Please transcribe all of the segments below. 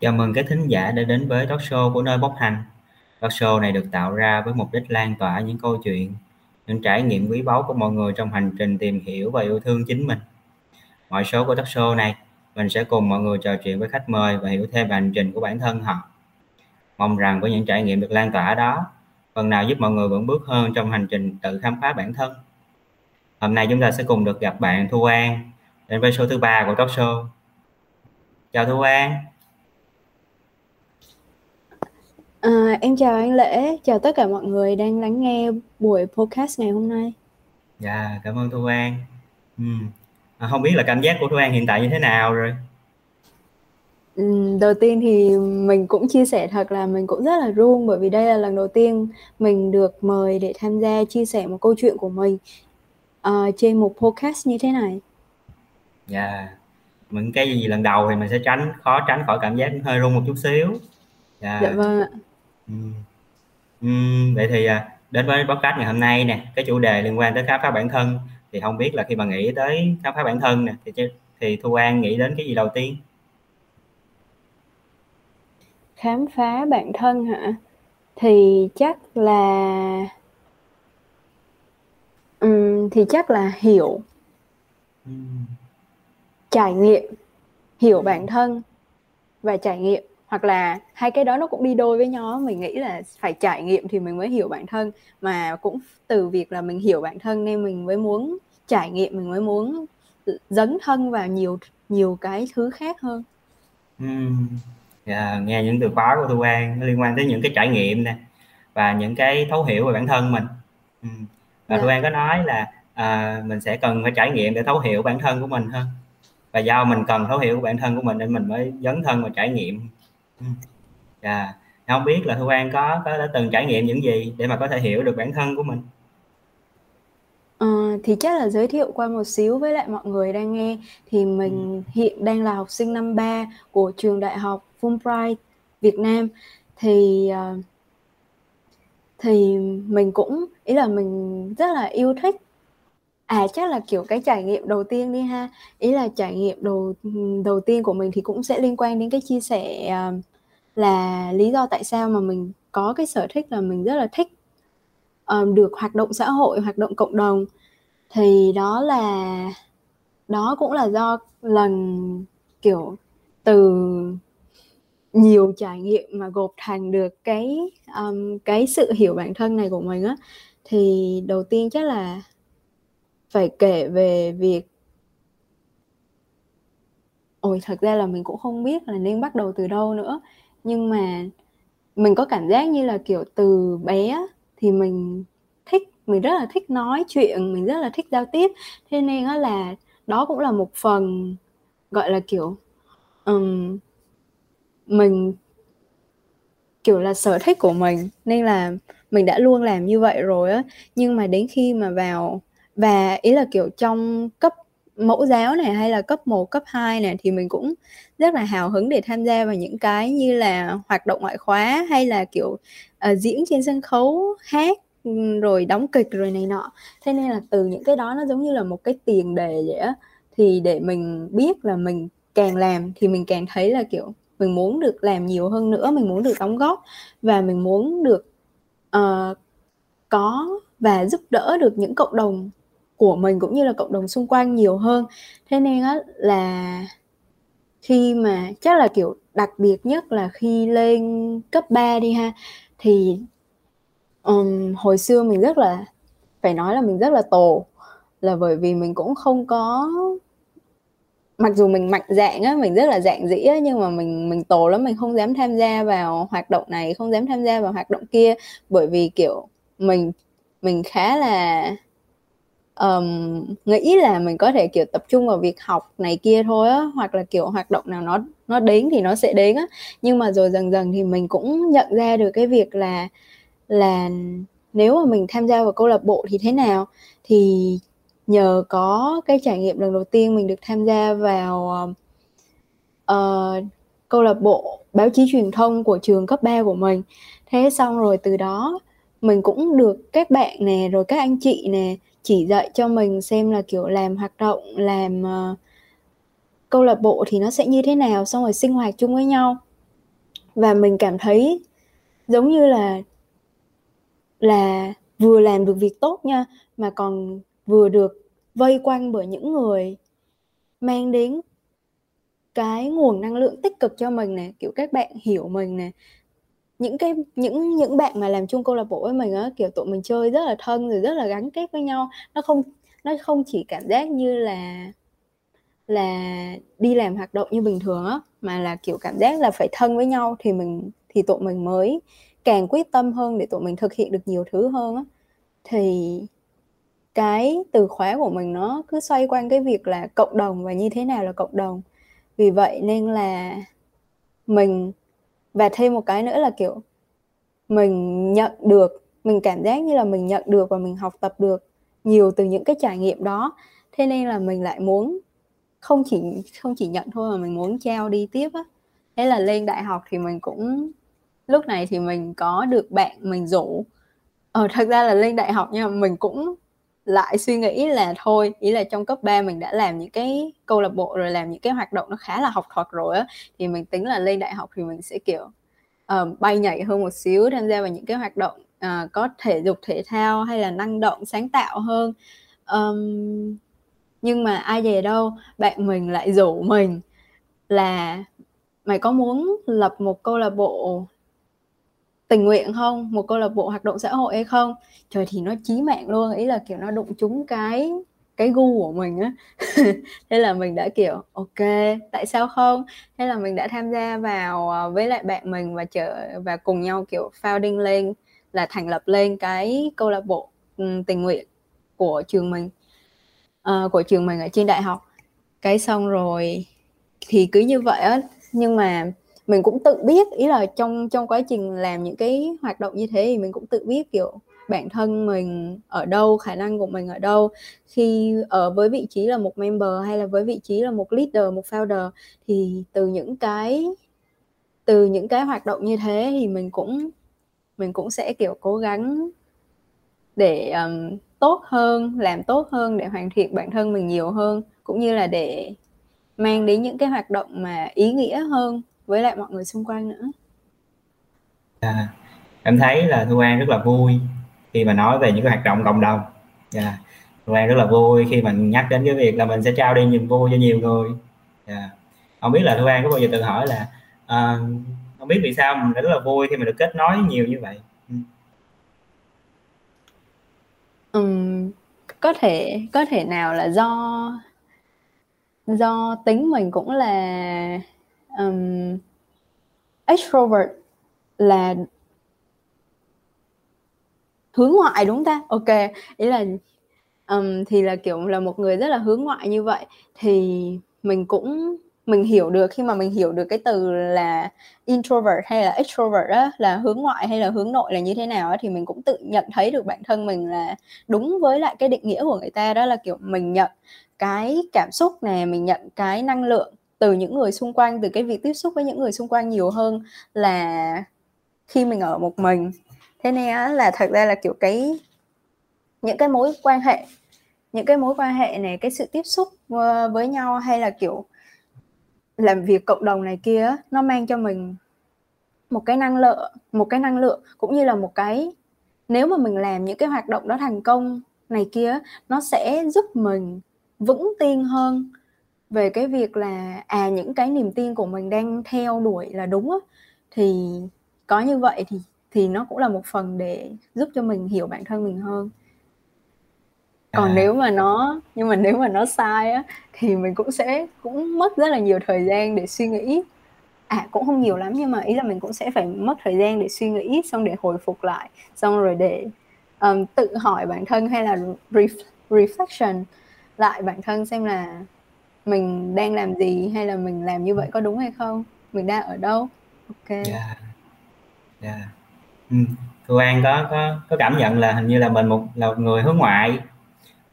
Chào mừng các thính giả đã đến với talk show của nơi bốc hành. Talk show này được tạo ra với mục đích lan tỏa những câu chuyện, những trải nghiệm quý báu của mọi người trong hành trình tìm hiểu và yêu thương chính mình. Mọi số của talk show này, mình sẽ cùng mọi người trò chuyện với khách mời và hiểu thêm về hành trình của bản thân họ. Mong rằng với những trải nghiệm được lan tỏa đó, phần nào giúp mọi người vững bước hơn trong hành trình tự khám phá bản thân. Hôm nay chúng ta sẽ cùng được gặp bạn Thu An đến với số thứ ba của talk show. Chào Thu An. À, em chào anh Lễ, chào tất cả mọi người đang lắng nghe buổi podcast ngày hôm nay. Dạ, cảm ơn Thu An. Ừ. À, không biết là cảm giác của Thu An hiện tại như thế nào rồi? Ừ, đầu tiên thì mình cũng chia sẻ thật là mình cũng rất là run bởi vì đây là lần đầu tiên mình được mời để tham gia chia sẻ một câu chuyện của mình uh, trên một podcast như thế này. Dạ, những cái gì lần đầu thì mình sẽ tránh khó tránh khỏi cảm giác hơi run một chút xíu. Dạ, dạ vâng ạ. Ừm. vậy thì, à, đến với podcast ngày hôm nay nè, cái chủ đề liên quan tới khám phá bản thân, thì không biết là khi mà nghĩ tới khám phá bản thân nè, thì thì Thu An nghĩ đến cái gì đầu tiên? Khám phá bản thân hả? Thì chắc là ừm, thì chắc là hiểu Ừm. trải nghiệm, hiểu bản thân và trải nghiệm hoặc là hai cái đó nó cũng đi đôi với nhau mình nghĩ là phải trải nghiệm thì mình mới hiểu bản thân. Mà cũng từ việc là mình hiểu bản thân nên mình mới muốn trải nghiệm mình mới muốn dấn thân vào nhiều nhiều cái thứ khác hơn. Ừm, yeah, nghe những từ khóa của Thu An liên quan tới những cái trải nghiệm nè và những cái thấu hiểu về bản thân mình. Ừm, và yeah. Thu dạ. An có nói là à, mình sẽ cần phải trải nghiệm để thấu hiểu bản thân của mình hơn. Và do mình cần thấu hiểu bản thân của mình nên mình mới dấn thân và trải nghiệm Dạ, hông biết là Thu An có có đã từng trải nghiệm những gì để mà có thể hiểu được bản thân của mình? Ờ, thì chắc là giới thiệu qua một xíu với lại mọi người đang nghe, thì mình Ừm. hiện đang là học sinh năm 3 của trường đại học Fulbright Việt Nam. Thì, ờ thì mình cũng ý là mình rất là yêu thích à, chắc là, kiểu, cái trải nghiệm đầu tiên đi ha, ý là trải nghiệm đầu đầu tiên của mình thì cũng sẽ liên quan đến cái chia sẻ, ờ là lý do tại sao mà mình có cái sở thích là mình rất là thích, ờ, được hoạt động xã hội, hoạt động cộng đồng. Thì đó là đó cũng là do lần, kiểu, từ nhiều trải nghiệm mà gộp thành được cái, ờm, cái sự hiểu bản thân này của mình á. Thì đầu tiên chắc là phải kể về việc Ôi, thật ra là mình cũng không biết là nên bắt đầu từ đâu nữa. Nhưng mà mình có cảm giác như là, kiểu, từ bé thì mình thích mình rất là thích nói chuyện, mình rất là thích giao tiếp, thế nên đó là đó cũng là một phần, gọi là, kiểu, um, mình kiểu là, sở thích của mình, nên là mình đã luôn làm như vậy rồi á. Nhưng mà đến khi mà vào và ý là, kiểu, trong cấp mẫu giáo này hay là cấp 1, cấp 2 này thì mình cũng rất là hào hứng để tham gia vào những cái như là hoạt động ngoại khóa hay là, kiểu, uh, diễn trên sân khấu, hát, ừ, rồi đóng kịch rồi này nọ. Thế nên là từ những cái đó nó giống như là một cái tiền đề vậy á, thì để mình biết là mình càng làm thì mình càng thấy là, kiểu, mình muốn được làm nhiều hơn nữa, mình muốn được đóng góp và mình muốn được, uh, có và giúp đỡ được những cộng đồng của mình cũng như là cộng đồng xung quanh nhiều hơn. Thế nên á là khi mà chắc là, kiểu, đặc biệt nhất là khi lên cấp 3 đi ha, thì, um, hồi xưa mình rất là phải nói là mình rất là tổ, là bởi vì mình cũng không có mặc dù mình mạnh dạng á, mình rất là dạn dĩ á, nhưng mà mình mình tổ lắm, mình không dám tham gia vào hoạt động này, không dám tham gia vào hoạt động kia, bởi vì, kiểu, mình mình khá là um, nghĩ là mình có thể, kiểu, tập trung vào việc học này kia thôi á, hoặc là, kiểu, hoạt động nào nó nó đến thì nó sẽ đến á. Nhưng mà rồi dần dần thì mình cũng nhận ra được cái việc là là nếu mà mình tham gia vào câu lạc bộ thì thế nào. Thì nhờ có cái trải nghiệm lần đầu tiên mình được tham gia vào, uh, câu lạc bộ báo chí truyền thông của trường cấp 3 của mình. Thế xong rồi từ đó mình cũng được các bạn nè, rồi các anh chị nè, chỉ dạy cho mình xem là, kiểu, làm hoạt động, làm, uh, câu lạc bộ thì nó sẽ như thế nào, xong rồi sinh hoạt chung với nhau. và mình cảm thấy giống như là là vừa làm được việc tốt nha mà còn vừa được vây quanh bởi những người mang đến cái nguồn năng lượng tích cực cho mình nè kiểu các bạn hiểu mình nè những cái, những những bạn mà làm chung câu lạc bộ với mình á, kiểu, tụi mình chơi rất là thân rồi rất là gắn kết với nhau. Nó không nó không chỉ cảm giác như là là đi làm hoạt động như bình thường á, mà là, kiểu, cảm giác là phải thân với nhau thì mình, thì tụi mình mới càng quyết tâm hơn để tụi mình thực hiện được nhiều thứ hơn á. Thì cái từ khóa của mình nó cứ xoay quanh cái việc là cộng đồng và như thế nào là cộng đồng. Vì vậy nên là mình và thêm một cái nữa là, kiểu, mình nhận được, mình cảm giác như là mình nhận được và mình học tập được nhiều từ những cái trải nghiệm đó. Thế nên là mình lại muốn không chỉ không chỉ nhận thôi mà mình muốn trao đi tiếp á. Thế là lên đại học thì mình cũng, lúc này thì mình có được bạn mình rủ. Ờ thật ra là lên đại học nha, mình cũng lại suy nghĩ là thôi ý là trong cấp 3 mình đã làm những cái câu lạc bộ rồi làm những cái hoạt động nó khá là học thuật rồi á thì mình tính là lên đại học thì mình sẽ kiểu uh, bay nhảy hơn một xíu tham gia vào những cái hoạt động uh, có thể dục thể thao hay là năng động sáng tạo hơn. Um, nhưng mà ai về đâu bạn mình lại rủ mình là mày có muốn lập một câu lạc bộ tình nguyện không? Một câu lạc bộ hoạt động xã hội hay không? Trời thì nó chí mạng luôn ý là kiểu nó đụng trúng cái cái gu của mình á. Thế là mình đã kiểu ok tại sao không? Thế là mình đã tham gia vào à, với lại bạn mình và chờ và cùng nhau kiểu founding lên là thành lập lên cái câu lạc bộ ừ, tình nguyện của trường mình. Uh, của trường mình ở trên đại học. Cái xong rồi thì cứ như vậy á. Nhưng mà mình cũng tự biết ý là trong trong quá trình làm những cái hoạt động như thế thì mình cũng tự biết kiểu bản thân mình ở đâu khả năng của mình ở đâu. Khi ở với vị trí là một member hay là với vị trí là một leader một founder thì từ những cái từ những cái hoạt động như thế thì mình cũng mình cũng sẽ kiểu cố gắng để um, tốt hơn làm tốt hơn để hoàn thiện bản thân mình nhiều hơn cũng như là để mang đến những cái hoạt động mà ý nghĩa hơn với lại mọi người xung quanh nữa à, em thấy là thu an rất là vui khi mà nói về những cái hoạt động cộng đồng yeah. Dạ, thu an rất là vui khi mình nhắc đến cái việc là mình sẽ trao đi niềm vui cho nhiều người yeah. Dạ. không biết là thu an có bao giờ tự hỏi là uh, không biết vì sao mình rất là vui khi mình được kết nối nhiều như vậy um, có thể có thể nào là do do tính mình cũng là um, extrovert là hướng ngoại đúng ta? Ok ý là um, thì là kiểu là một người rất là hướng ngoại như vậy. Thì mình cũng mình hiểu được khi mà mình hiểu được cái từ là introvert hay là extrovert đó là hướng ngoại hay là hướng nội là như thế nào đó, thì mình cũng tự nhận thấy được bản thân mình là đúng với lại cái định nghĩa của người ta. Đó là kiểu mình nhận cái cảm xúc này, mình nhận cái năng lượng từ những người xung quanh, từ cái việc tiếp xúc với những người xung quanh nhiều hơn là khi mình ở một mình. Thế nên là thật ra là, kiểu, cái, những cái mối quan hệ, những cái mối quan hệ này, cái sự tiếp xúc ờ, với nhau hay là, kiểu, làm việc cộng đồng này kia nó mang cho mình một cái năng lượng, một cái năng lượng cũng như là một cái, nếu mà mình làm những cái hoạt động đó thành công này kia nó sẽ giúp mình vững tin hơn về cái việc là à những cái niềm tin của mình đang theo đuổi là đúng á thì có như vậy thì thì nó cũng là một phần để giúp cho mình hiểu bản thân mình hơn còn à. nếu mà nó nhưng mà nếu mà nó sai á thì mình cũng sẽ cũng mất rất là nhiều thời gian để suy nghĩ à cũng không nhiều lắm nhưng mà ý là mình cũng sẽ phải mất thời gian để suy nghĩ xong để hồi phục lại xong rồi để um, tự hỏi bản thân hay là ref, reflection lại bản thân xem là mình đang làm gì hay là mình làm như vậy có đúng hay không mình đang ở đâu ok yeah. Yeah. Dạ. Ừ. Thu An có có có cảm nhận là hình như là mình một là một người hướng ngoại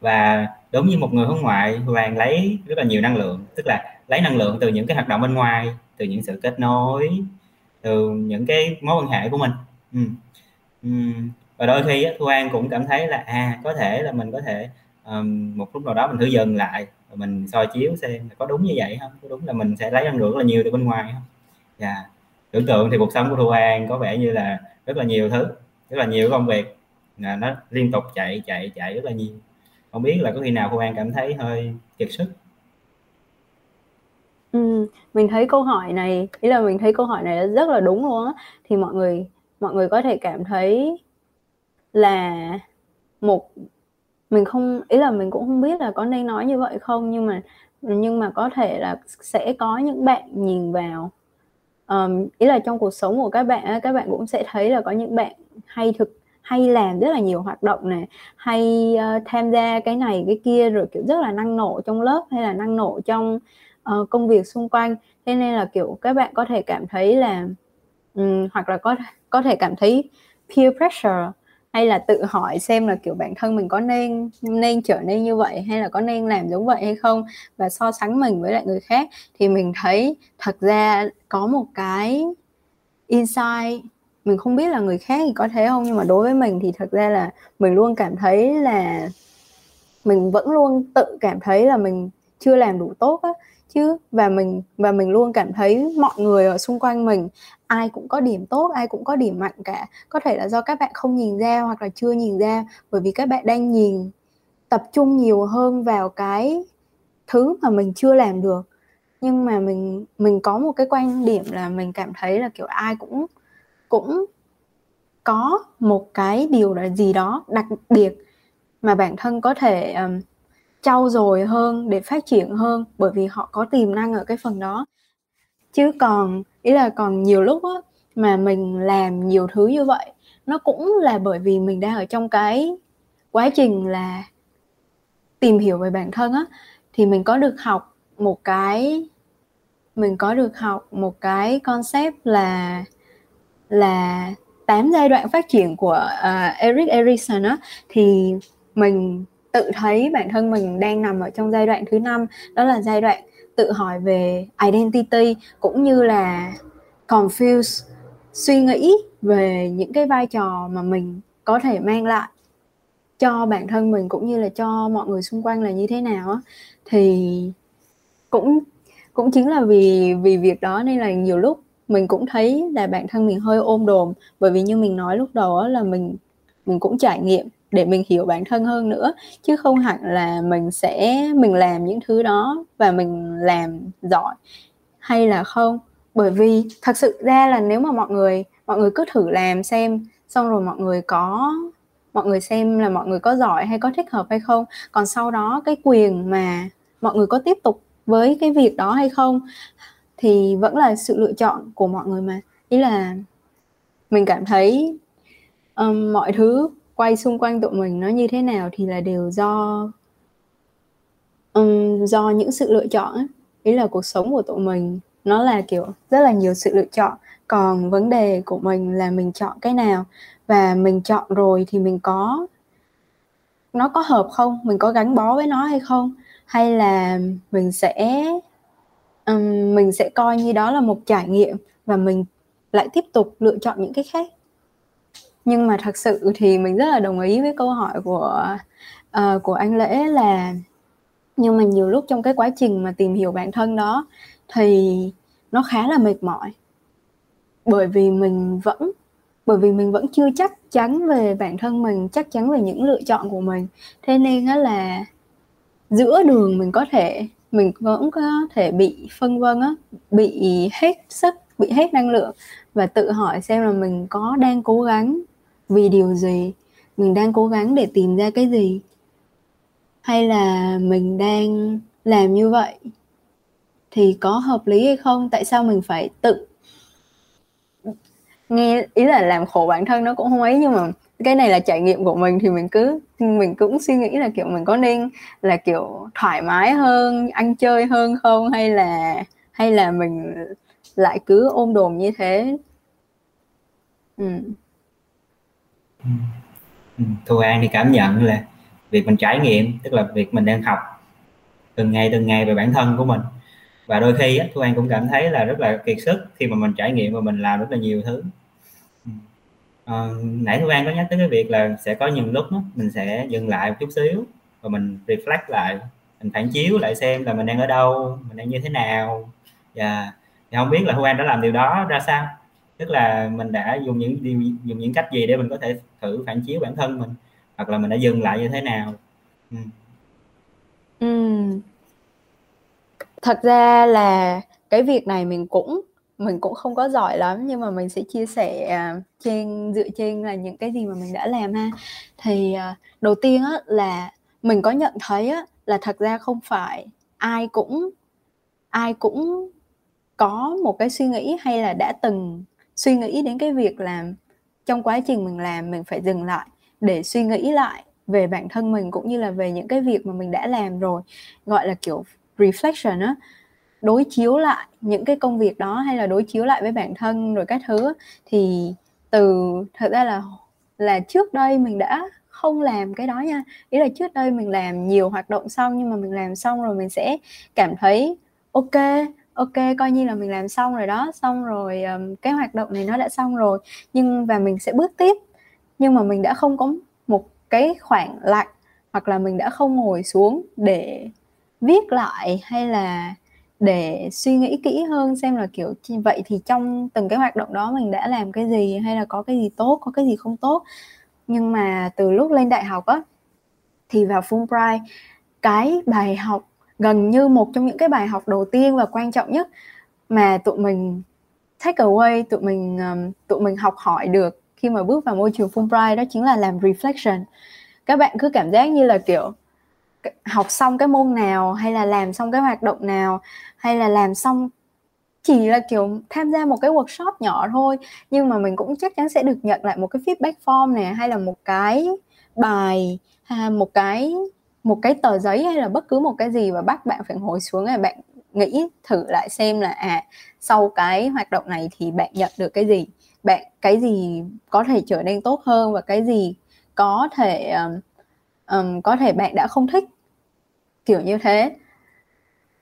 và đúng như một người hướng ngoại Thu An lấy rất là nhiều năng lượng tức là lấy năng lượng từ những cái hoạt động bên ngoài từ những sự kết nối từ những cái mối quan hệ của mình ừ. Ừ. và đôi khi Thu An cũng cảm thấy là à có thể là mình có thể um, một lúc nào đó mình thử dừng lại mình soi chiếu xem có đúng như vậy không có đúng là mình sẽ lấy năng lượng là nhiều từ bên ngoài không? Dạ. Tưởng tượng thì cuộc sống của Thu An có vẻ như là rất là nhiều thứ rất là nhiều công việc là nó liên tục chạy chạy chạy rất là nhiều. Không biết là có khi nào Thu An cảm thấy hơi kiệt sức? Ừ, mình thấy câu hỏi này ý là mình thấy câu hỏi này rất là đúng luôn á. Thì mọi người mọi người có thể cảm thấy là một mình không ý là mình cũng không biết là có nên nói như vậy không nhưng mà nhưng mà có thể là sẽ có những bạn nhìn vào. Um, ý là trong cuộc sống của các bạn các bạn cũng sẽ thấy là có những bạn hay thực hay làm rất là nhiều hoạt động này hay uh, tham gia cái này cái kia rồi kiểu rất là năng nổ trong lớp hay là năng nổ trong uh, công việc xung quanh. Thế nên là kiểu các bạn có thể cảm thấy là um, hoặc là có có thể cảm thấy peer pressure hay là tự hỏi xem là, kiểu, bản thân mình có nên nên trở nên như vậy hay là có nên làm giống vậy hay không và so sánh mình với lại người khác thì mình thấy thật ra có một cái insight, mình không biết là người khác thì có thế không nhưng mà đối với mình thì thật ra là mình luôn cảm thấy là mình vẫn luôn tự cảm thấy là mình chưa làm đủ tốt á chứ và mình và mình luôn cảm thấy mọi người ở xung quanh mình ai cũng có điểm tốt ai cũng có điểm mạnh cả. Có thể là do các bạn không nhìn ra hoặc là chưa nhìn ra bởi vì các bạn đang nhìn tập trung nhiều hơn vào cái thứ mà mình chưa làm được. Nhưng mà mình mình có một cái quan điểm là mình cảm thấy là kiểu ai cũng cũng có một cái điều là gì đó đặc biệt mà bản thân có thể um, trau dồi hơn để phát triển hơn bởi vì họ có tiềm năng ở cái phần đó. Chứ còn ý là còn nhiều lúc á mà mình làm nhiều thứ như vậy nó cũng là bởi vì mình đang ở trong cái quá trình là tìm hiểu về bản thân á thì mình có được học một cái mình có được học một cái concept là là tám giai đoạn phát triển của uh, Eric Erikson á thì mình tự thấy bản thân mình đang nằm ở trong giai đoạn thứ năm, đó là giai đoạn tự hỏi về identity cũng như là confuse, suy nghĩ về những cái vai trò mà mình có thể mang lại cho bản thân mình cũng như là cho mọi người xung quanh là như thế nào á. Thì cũng cũng chính là vì vì việc đó nên là nhiều lúc mình cũng thấy là bản thân mình hơi ôm đồm. Bởi vì như mình nói lúc đầu là mình mình cũng trải nghiệm để mình hiểu bản thân hơn nữa chứ không hẳn là mình sẽ mình làm những thứ đó và mình làm giỏi. Hay là không? Bởi vì thật sự ra là nếu mà mọi người mọi người cứ thử làm xem xong rồi mọi người có mọi người xem là mọi người có giỏi hay có thích hợp hay không. Còn sau đó cái quyền mà mọi người có tiếp tục với cái việc đó hay không thì vẫn là sự lựa chọn của mọi người mà. Ý là mình cảm thấy um, mọi thứ quay xung quanh tụi mình nó như thế nào thì là đều do um, do những sự lựa chọn ấy. ý là cuộc sống của tụi mình nó là kiểu rất là nhiều sự lựa chọn. Còn vấn đề của mình là mình chọn cái nào? Và mình chọn rồi thì mình có nó có hợp không? Mình có gắn bó với nó hay không? Hay là mình sẽ um, mình sẽ coi như đó là một trải nghiệm và mình lại tiếp tục lựa chọn những cái khác? Nhưng mà thật sự thì mình rất là đồng ý với câu hỏi của uh, của anh lễ là nhưng mà nhiều lúc trong cái quá trình mà tìm hiểu bản thân đó thì nó khá là mệt mỏi. Bởi vì mình vẫn bởi vì mình vẫn chưa chắc chắn về bản thân mình chắc chắn về những lựa chọn của mình. Thế nên á là giữa đường mình có thể mình vẫn có thể bị phân vân á bị hết sức bị hết năng lượng và tự hỏi xem là mình có đang cố gắng vì điều gì? Mình đang cố gắng để tìm ra cái gì? Hay là mình đang làm như vậy? Thì có hợp lý hay không? Tại sao mình phải tự nghe, ý là làm khổ bản thân nó cũng không ấy, nhưng mà cái này là trải nghiệm của mình thì mình cứ, mình cũng suy nghĩ là, kiểu, mình có nên là, kiểu, thoải mái hơn, ăn chơi hơn không? Hay là hay là mình lại cứ ôm đồm như thế? Ừ. Ừ. Thu An thì cảm nhận là việc mình trải nghiệm tức là việc mình đang học từng ngày từng ngày về bản thân của mình. Và đôi khi á, Thu An cũng cảm thấy là rất là kiệt sức khi mà mình trải nghiệm và mình làm rất là nhiều thứ. À, nãy Thu An có nhắc tới cái việc là sẽ có những lúc đó, mình sẽ dừng lại một chút xíu và mình reflect lại mình phản chiếu lại xem là mình đang ở đâu mình đang như thế nào. Và thì không biết là thu an đã làm điều đó ra sao? Tức là mình đã dùng những điều, dùng những cách gì để mình có thể thử phản chiếu bản thân mình hoặc là mình đã dừng lại như thế nào ừ. Ừ. Thật ra là cái việc này mình cũng mình cũng không có giỏi lắm, nhưng mà mình sẽ chia sẻ à, trên, dựa trên là những cái gì mà mình đã làm ha thì à, đầu tiên á là mình có nhận thấy á là thật ra không phải ai cũng ai cũng có một cái suy nghĩ hay là đã từng suy nghĩ đến cái việc làm trong quá trình mình làm, mình phải dừng lại để suy nghĩ lại về bản thân mình cũng như là về những cái việc mà mình đã làm rồi. Gọi là kiểu reflection á, đối chiếu lại những cái công việc đó hay là đối chiếu lại với bản thân rồi các thứ thì từ, thật ra là là trước đây mình đã không làm cái đó nha. Ý là trước đây mình làm nhiều hoạt động xong nhưng mà mình làm xong rồi mình sẽ cảm thấy ok ok coi như là mình làm xong rồi đó. Xong rồi um, cái hoạt động này nó đã xong rồi. Nhưng và mình sẽ bước tiếp. Nhưng mà mình đã không có một cái khoảng lặng hoặc là mình đã không ngồi xuống để viết lại hay là để suy nghĩ kỹ hơn xem là kiểu vậy thì trong từng cái hoạt động đó mình đã làm cái gì hay là có cái gì tốt có cái gì không tốt. Nhưng mà từ lúc lên đại học á thì vào Fulbright cái bài học gần như một trong những cái bài học đầu tiên và quan trọng nhất mà tụi mình take away tụi mình um, tụi mình học hỏi được khi mà bước vào môi trường Fulbright đó chính là làm reflection. Các bạn cứ cảm giác như là kiểu học xong cái môn nào hay là làm xong cái hoạt động nào hay là làm xong chỉ là kiểu tham gia một cái workshop nhỏ thôi nhưng mà mình cũng chắc chắn sẽ được nhận lại một cái feedback form này hay là một cái bài à, một cái một cái tờ giấy hay là bất cứ một cái gì và bắt bạn phải ngồi xuống và bạn nghĩ thử lại xem là à sau cái hoạt động này thì bạn nhận được cái gì? Bạn cái gì có thể trở nên tốt hơn và cái gì có thể um, um, có thể bạn đã không thích? Kiểu như thế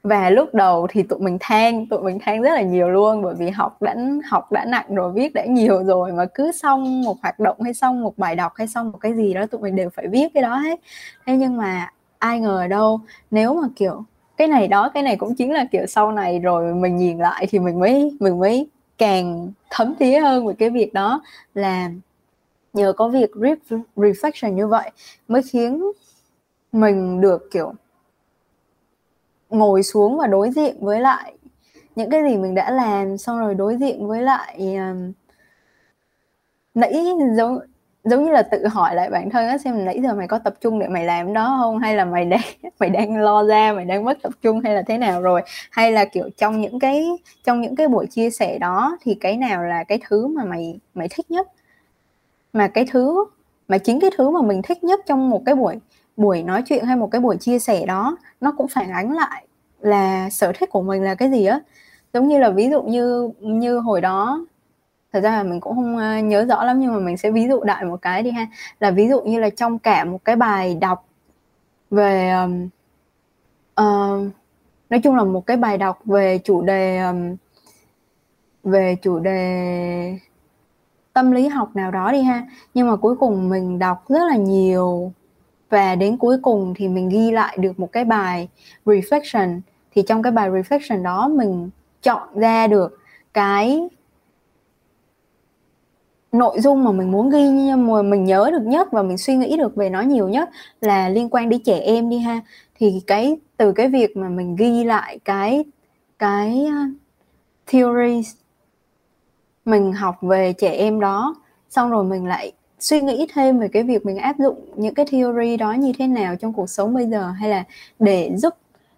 và lúc đầu thì tụi mình than, tụi mình than rất là nhiều luôn, bởi vì học đã học đã nặng rồi, viết đã nhiều rồi, mà cứ xong một hoạt động hay xong một bài đọc hay xong một cái gì đó, tụi mình đều phải viết cái đó hết. Thế nhưng mà ai ngờ đâu, nếu mà, kiểu, cái này đó, cái này cũng chính là, kiểu, sau này rồi mình nhìn lại thì mình mới mình mới càng thấm thía hơn về cái việc đó. Là nhờ có việc reflection như vậy mới khiến mình được, kiểu ngồi xuống và đối diện với lại những cái gì mình đã làm xong rồi đối diện với lại um, nãy giống giống như là tự hỏi lại bản thân á xem nãy giờ mày có tập trung để mày làm đó không? Hay là mày đang mày đang lo ra mày đang mất tập trung hay là thế nào rồi? Hay là kiểu trong những cái trong những cái buổi chia sẻ đó thì cái nào là cái thứ mà mày mày thích nhất? Mà cái thứ mà chính cái thứ mà mình thích nhất trong một cái buổi buổi nói chuyện hay một cái buổi chia sẻ đó nó cũng phản ánh lại là sở thích của mình là cái gì á. Giống như là ví dụ như như hồi đó thật ra là mình cũng không nhớ rõ lắm nhưng mà mình sẽ ví dụ đại một cái đi ha. Là ví dụ như là trong cả một cái bài đọc về um, uh, nói chung là một cái bài đọc về chủ đề um, về chủ đề tâm lý học nào đó đi ha. Nhưng mà cuối cùng mình đọc rất là nhiều và đến cuối cùng thì mình ghi lại được một cái bài reflection. Thì trong cái bài reflection đó mình chọn ra được cái nội dung mà mình muốn ghi nhưng mà mình nhớ được nhất và mình suy nghĩ được về nó nhiều nhất là liên quan đến trẻ em đi ha. Thì cái, từ cái việc mà mình ghi lại cái cái ờ, theories mình học về trẻ em đó, xong rồi mình lại suy nghĩ thêm về cái việc mình áp dụng những cái theory đó như thế nào trong cuộc sống bây giờ, hay là để giúp,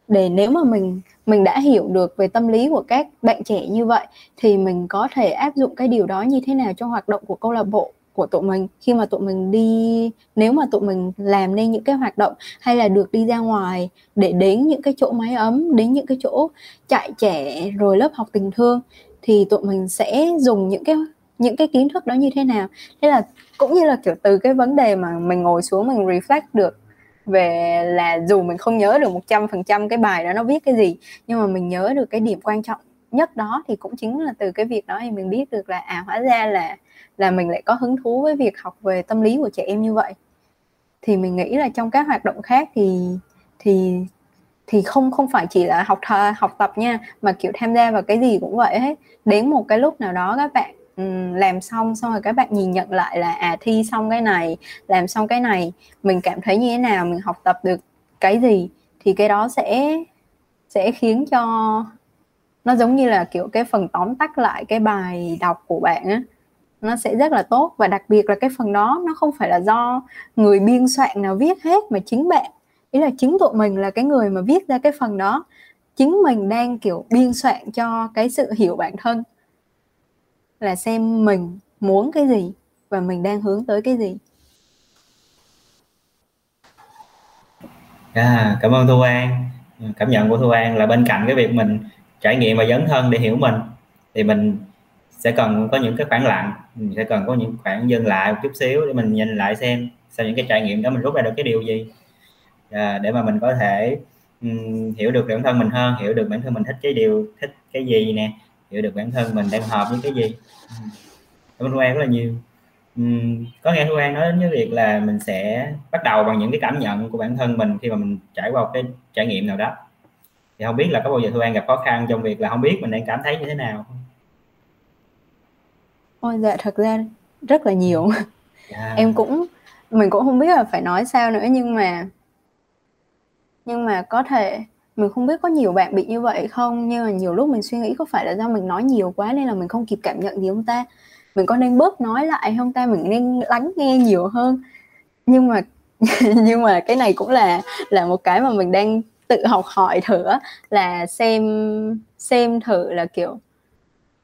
để nếu mà mình mình đã hiểu được về tâm lý của các bạn trẻ như vậy, thì mình có thể áp dụng cái điều đó như thế nào trong hoạt động của câu lạc bộ của tụi mình? Khi mà tụi mình đi, nếu mà tụi mình làm nên những cái hoạt động hay là được đi ra ngoài để đến những cái chỗ máy ấm, đến những cái chỗ chạy trẻ, rồi lớp học tình thương, thì tụi mình sẽ dùng những cái những cái kiến thức đó như thế nào. Thế là cũng như là, kiểu, từ cái vấn đề mà mình ngồi xuống mình reflect được về là dù mình không nhớ được một trăm phần trăm cái bài đó nó viết cái gì, nhưng mà mình nhớ được cái điểm quan trọng nhất đó thì cũng chính là từ cái việc đó thì mình biết được là à hóa ra là là mình lại có hứng thú với việc học về tâm lý của trẻ em như vậy. Thì mình nghĩ là trong các hoạt động khác thì thì thì không không phải chỉ là học thờ học tập nha, mà, kiểu, tham gia vào cái gì cũng vậy hết. Đến một cái lúc nào đó các bạn um, làm xong xong rồi các bạn nhìn nhận lại là à thi xong cái này làm xong cái này mình cảm thấy như thế nào mình học tập được cái gì thì cái đó sẽ sẽ khiến cho nó giống như là kiểu cái phần tóm tắt lại cái bài đọc của bạn á. Nó sẽ rất là tốt và đặc biệt là cái phần đó nó không phải là do người biên soạn nào viết hết mà chính bạn. Ý là chính tụi mình là cái người mà viết ra cái phần đó. Chính mình đang kiểu biên soạn cho cái sự hiểu bản thân là xem mình muốn cái gì và mình đang hướng tới cái gì. À, cảm ơn thu an. Cảm nhận của thu an là bên cạnh cái việc mình trải nghiệm và dấn thân để hiểu mình thì mình sẽ cần có những cái khoảng lặng mình sẽ cần có những khoảng dừng lại một chút xíu để mình nhìn lại xem sau những cái trải nghiệm đó mình rút ra được cái điều gì. À, để mà mình có thể um, hiểu được bản thân mình hơn hiểu được bản thân mình thích cái điều thích cái gì nè hiểu được bản thân mình đang hợp với cái gì cảm ơn An rất là nhiều um, có nghe Thu An nói đến cái việc là mình sẽ bắt đầu bằng những cái cảm nhận của bản thân mình khi mà mình trải qua cái trải nghiệm nào đó thì không biết là có bao giờ Thu An gặp khó khăn trong việc là không biết mình đang cảm thấy như thế nào không? Ôi dạ thật ra rất là nhiều yeah. Dạ. em cũng mình cũng không biết là phải nói sao nữa nhưng mà nhưng mà có thể mình không biết có nhiều bạn bị như vậy không nhưng mà nhiều lúc mình suy nghĩ có phải là do mình nói nhiều quá nên là mình không kịp cảm nhận gì không ta? Mình có nên bớt nói lại không ta? Mình nên lắng nghe nhiều hơn. Nhưng mà nhưng mà cái này cũng là là một cái mà mình đang tự học hỏi thử là xem xem thử là kiểu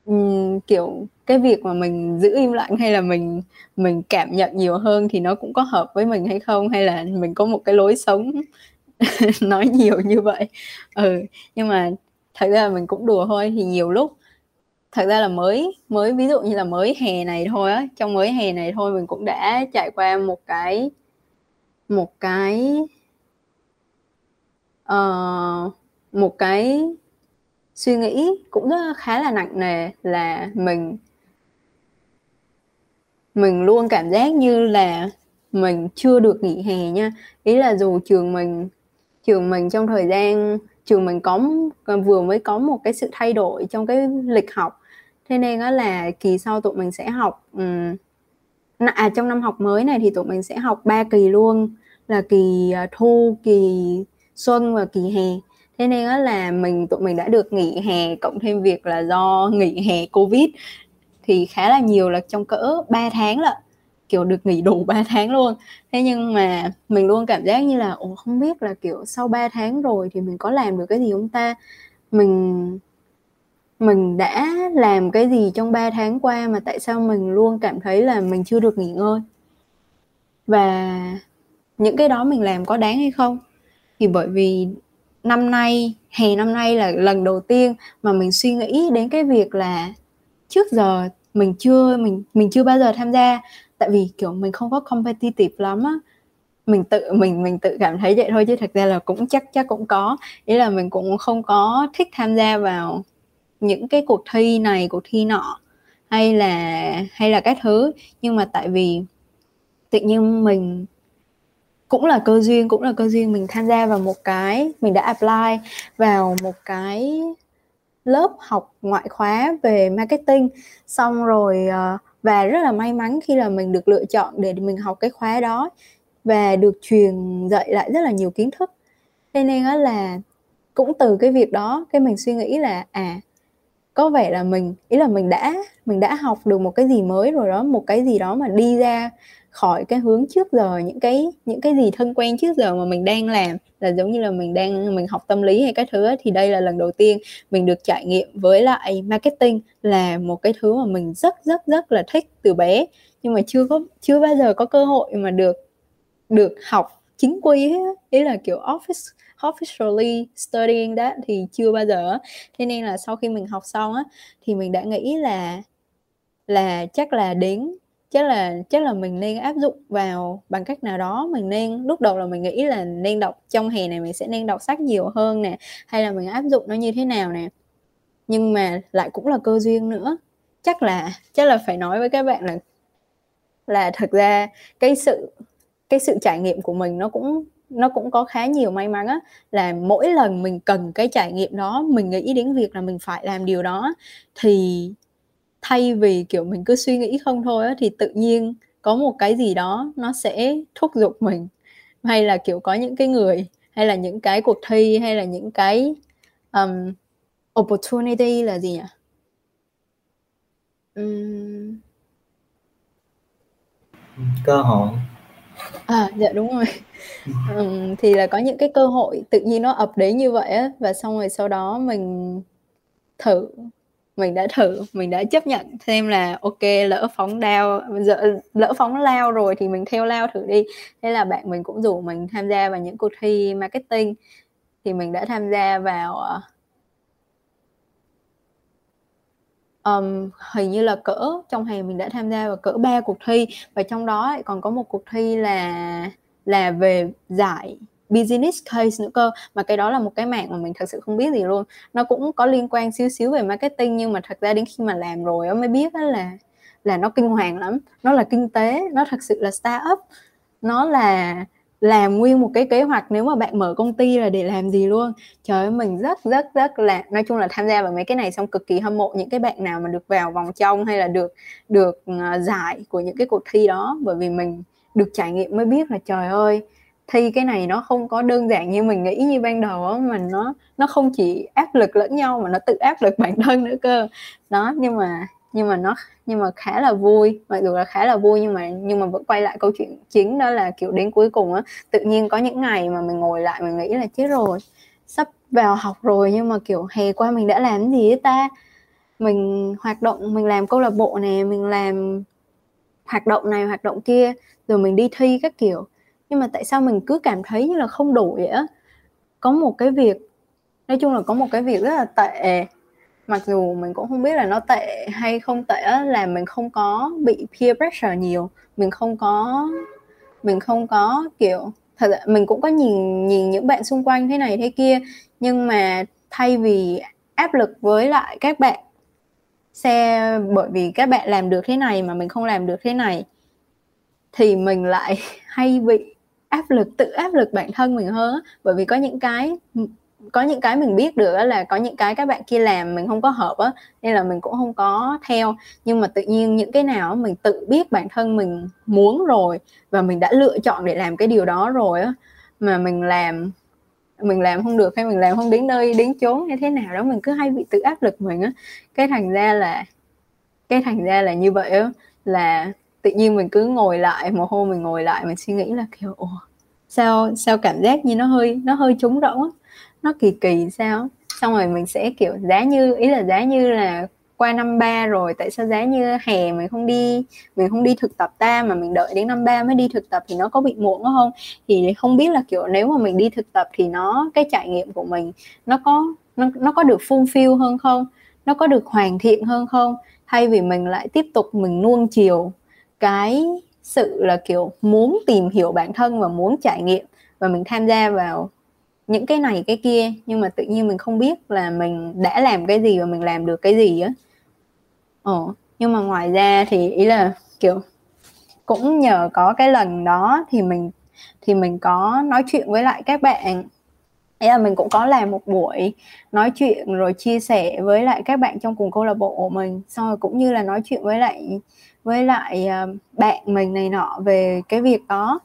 um, kiểu cái việc mà mình giữ im lặng hay là mình mình cảm nhận nhiều hơn thì nó cũng có hợp với mình hay không? Hay là mình có một cái lối sống nói nhiều như vậy. Ừ nhưng mà thật ra là mình cũng đùa thôi thì nhiều lúc thật ra là mới mới ví dụ như là mới hè này thôi á trong mới hè này thôi mình cũng đã trải qua một cái một cái uh, một cái suy nghĩ cũng rất khá là nặng nề là mình mình luôn cảm giác như là mình chưa được nghỉ hè nha. Ý là dù trường mình trường mình trong thời gian trường mình có vừa mới có một cái sự thay đổi trong cái lịch học. Thế nên đó là kỳ sau tụi mình sẽ học um, à trong năm học mới này thì tụi mình sẽ học ba kỳ luôn là kỳ à, thu kỳ xuân và kỳ hè. Thế nên đó là mình tụi mình đã được nghỉ hè cộng thêm việc là do nghỉ hè covid thì khá là nhiều là trong cỡ 3 tháng lận kiểu được nghỉ đủ 3 tháng luôn. Thế nhưng mà mình luôn cảm giác như là ồ không biết là, kiểu, sau 3 tháng rồi thì mình có làm được cái gì không ta? Mình mình đã làm cái gì trong 3 tháng qua mà tại sao mình luôn cảm thấy là mình chưa được nghỉ ngơi? Và những cái đó mình làm có đáng hay không? Thì bởi vì năm nay, hè năm nay là lần đầu tiên mà mình suy nghĩ đến cái việc là trước giờ mình chưa, mình mình chưa bao giờ tham gia tại vì kiểu mình không có competitive lắm á. Mình tự mình mình tự cảm thấy vậy thôi chứ thật ra là cũng chắc chắc cũng có. Ý là mình cũng không có thích tham gia vào những cái cuộc thi này cuộc thi nọ hay là hay là các thứ. Nhưng mà tại vì tự nhiên mình cũng là cơ duyên cũng là cơ duyên mình tham gia vào một cái mình đã apply vào một cái lớp học ngoại khóa về marketing. Xong rồi uh, và rất là may mắn khi là mình được lựa chọn để mình học cái khóa đó và được truyền dạy lại rất là nhiều kiến thức. Thế nên là cũng từ cái việc đó cái mình suy nghĩ là à có vẻ là mình, ý là mình đã mình đã học được một cái gì mới rồi đó, một cái gì đó mà đi ra khỏi cái hướng trước giờ những cái những cái gì thân quen trước giờ mà mình đang làm là giống như là mình đang mình học tâm lý hay cái thứ ấy, thì đây là lần đầu tiên mình được trải nghiệm với lại marketing là một cái thứ mà mình rất rất rất là thích từ bé. Nhưng mà chưa có chưa bao giờ có cơ hội mà được được học chính quy ấy, ý là kiểu office officially studying that thì chưa bao giờ thế nên là sau khi mình học xong á thì mình đã nghĩ là là chắc là đến chắc là chắc là mình nên áp dụng vào bằng cách nào đó mình nên, lúc đầu là mình nghĩ là nên đọc, trong hè này mình sẽ nên đọc sách nhiều hơn nè, hay là mình áp dụng nó như thế nào nè. Nhưng mà lại cũng là cơ duyên nữa. Chắc là chắc là phải nói với các bạn là là thật ra cái sự cái sự trải nghiệm của mình nó cũng nó cũng có khá nhiều may mắn á, là mỗi lần mình cần cái trải nghiệm đó, mình nghĩ đến việc là mình phải làm điều đó, thì thay vì kiểu mình cứ suy nghĩ không thôi á thì tự nhiên có một cái gì đó nó sẽ thúc giục mình. Hay là kiểu có những cái người hay là những cái cuộc thi hay là những cái um, opportunity là gì nhỉ? Um... cơ hội. À dạ đúng rồi. Um, thì là có những cái cơ hội tự nhiên nó ập đến như vậy á và xong rồi sau đó mình thử mình đã thử mình đã chấp nhận xem là ok lỡ phóng đao giờ lỡ phóng lao rồi thì mình theo lao thử đi. Thế là bạn mình cũng rủ mình tham gia vào những cuộc thi marketing. Thì mình đã tham gia vào um, hình như là cỡ trong hè mình đã tham gia vào cỡ ba cuộc thi. Và trong đó còn có một cuộc thi là là về giải business case nữa cơ. Mà cái đó là một cái mạng mà mình thật sự không biết gì luôn. Nó cũng có liên quan xíu xíu về marketing, nhưng mà thật ra đến khi mà làm rồi mới biết là là nó kinh hoàng lắm. Nó là kinh tế, nó thật sự là start up nó là làm nguyên một cái kế hoạch nếu mà bạn mở công ty là để làm gì luôn. Trời ơi, mình rất rất rất là, nói chung là tham gia vào mấy cái này xong cực kỳ hâm mộ những cái bạn nào mà được vào vòng trong hay là được được ờ, giải của những cái cuộc thi đó. Bởi vì mình được trải nghiệm mới biết là trời ơi thi cái này nó không có đơn giản như mình nghĩ như ban đầu á, mà nó nó không chỉ áp lực lẫn nhau mà nó tự áp lực bản thân nữa cơ. Đó, nhưng mà nhưng mà nó, nhưng mà khá là vui, mặc dù là khá là vui nhưng mà nhưng mà vẫn quay lại câu chuyện chính đó là kiểu đến cuối cùng á, tự nhiên có những ngày mà mình ngồi lại mình nghĩ là chết rồi, sắp vào học rồi nhưng mà kiểu, hè qua mình đã làm gì ấy ta? Mình hoạt động, mình làm câu lạc bộ này mình làm hoạt động này, hoạt động kia, rồi mình đi thi các kiểu nhưng mà tại sao mình cứ cảm thấy như là không đủ vậy á? Có một cái việc, nói chung là có một cái việc rất là tệ. Mặc dù mình cũng không biết là nó tệ hay không tệ là mình không có bị peer pressure nhiều. Mình không có, mình không có, kiểu, thật là mình cũng có nhìn nhìn những bạn xung quanh thế này thế kia, nhưng mà thay vì áp lực với lại các bạn xe, bởi vì các bạn làm được thế này mà mình không làm được thế này, thì mình lại hay bị áp lực, tự áp lực bản thân mình hơn bởi vì có những cái, có những cái mình biết được là có những cái các bạn kia làm mình không có hợp á, nên là mình cũng không có theo. Nhưng mà tự nhiên những cái nào mình tự biết bản thân mình muốn rồi và mình đã lựa chọn để làm cái điều đó rồi á, mà mình làm mình làm không được hay mình làm không đến nơi, đến chốn hay thế nào đó, mình cứ hay bị tự áp lực mình á. Cái thành ra là, cái thành ra là như vậy á, là tự nhiên mình cứ ngồi lại một hôm mình ngồi lại mình suy nghĩ là kiểu ồ sao sao cảm giác như nó hơi nó hơi trống rỗng nó kỳ kỳ sao? Xong rồi mình sẽ kiểu giá như ý là giá như là qua năm ba rồi tại sao giá như hè mình không đi mình không đi thực tập ta mà mình đợi đến năm ba mới đi thực tập thì nó có bị muộn không? Thì không biết là kiểu nếu mà mình đi thực tập thì nó cái trải nghiệm của mình nó có nó, nó có được fulfill hơn không? Nó có được hoàn thiện hơn không? Thay vì mình lại tiếp tục mình nuông chiều cái sự là, kiểu, muốn tìm hiểu bản thân và muốn trải nghiệm và mình tham gia vào những cái này, cái kia, nhưng mà tự nhiên mình không biết là mình đã làm cái gì và mình làm được cái gì á. Ồ nhưng mà ngoài ra thì ý là, kiểu, cũng nhờ có cái lần đó thì mình thì mình có nói chuyện với lại các bạn. Ấy là mình cũng có làm một buổi nói chuyện rồi chia sẻ với lại các bạn trong cùng câu lạc bộ của mình, xong rồi cũng như là nói chuyện với lại với lại ờ, bạn mình này nọ về cái việc đó.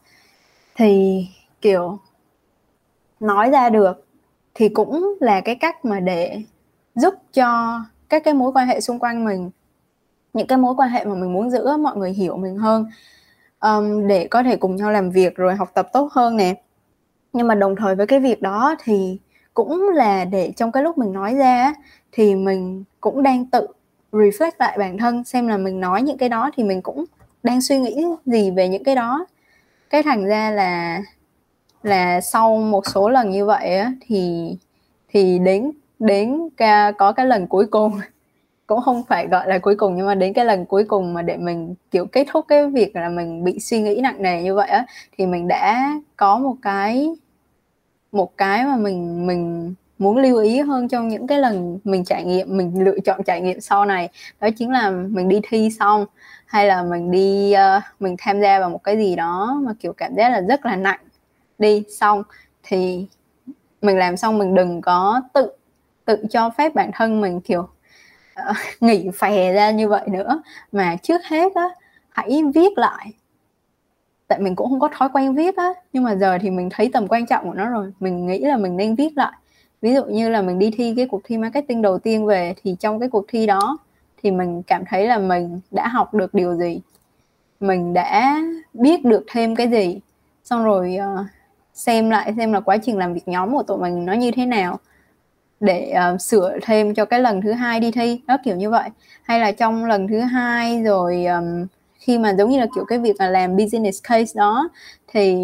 Thì kiểu nói ra được thì cũng là cái cách mà để giúp cho các cái mối quan hệ xung quanh mình những cái mối quan hệ mà mình muốn giữ mọi người hiểu mình hơn um, để có thể cùng nhau làm việc rồi học tập tốt hơn nè. Nhưng mà đồng thời với cái việc đó thì cũng là để trong cái lúc mình nói ra thì mình cũng đang tự reflect lại bản thân xem là mình nói những cái đó thì mình cũng đang suy nghĩ gì về những cái đó. Cái thành ra là là sau một số lần như vậy á, thì thì đến đến ca, có cái lần cuối cùng. Cũng không phải gọi là cuối cùng nhưng mà đến cái lần cuối cùng mà để mình kiểu kết thúc cái việc là mình bị suy nghĩ nặng nề như vậy á thì mình đã có một cái một cái mà mình mình muốn lưu ý hơn trong những cái lần mình trải nghiệm mình lựa chọn trải nghiệm sau này đó chính là mình đi thi xong hay là mình đi uh, mình tham gia vào một cái gì đó mà kiểu cảm giác là rất là nặng đi xong thì mình làm xong mình đừng có tự tự cho phép bản thân mình kiểu uh, nghỉ phè ra như vậy nữa. Mà trước hết á hãy viết lại. Tại mình cũng không có thói quen viết á nhưng mà giờ thì mình thấy tầm quan trọng của nó rồi. Mình nghĩ là mình nên viết lại ví dụ như là mình đi thi cái cuộc thi marketing đầu tiên về thì trong cái cuộc thi đó thì mình cảm thấy là mình đã học được điều gì? Mình đã biết được thêm cái gì? Xong rồi uh, xem lại xem là quá trình làm việc nhóm của tụi mình nó như thế nào để uh, sửa thêm cho cái lần thứ hai đi thi. Đó kiểu như vậy. Hay là trong lần thứ hai rồi um, khi mà giống như là kiểu cái việc là làm business case đó thì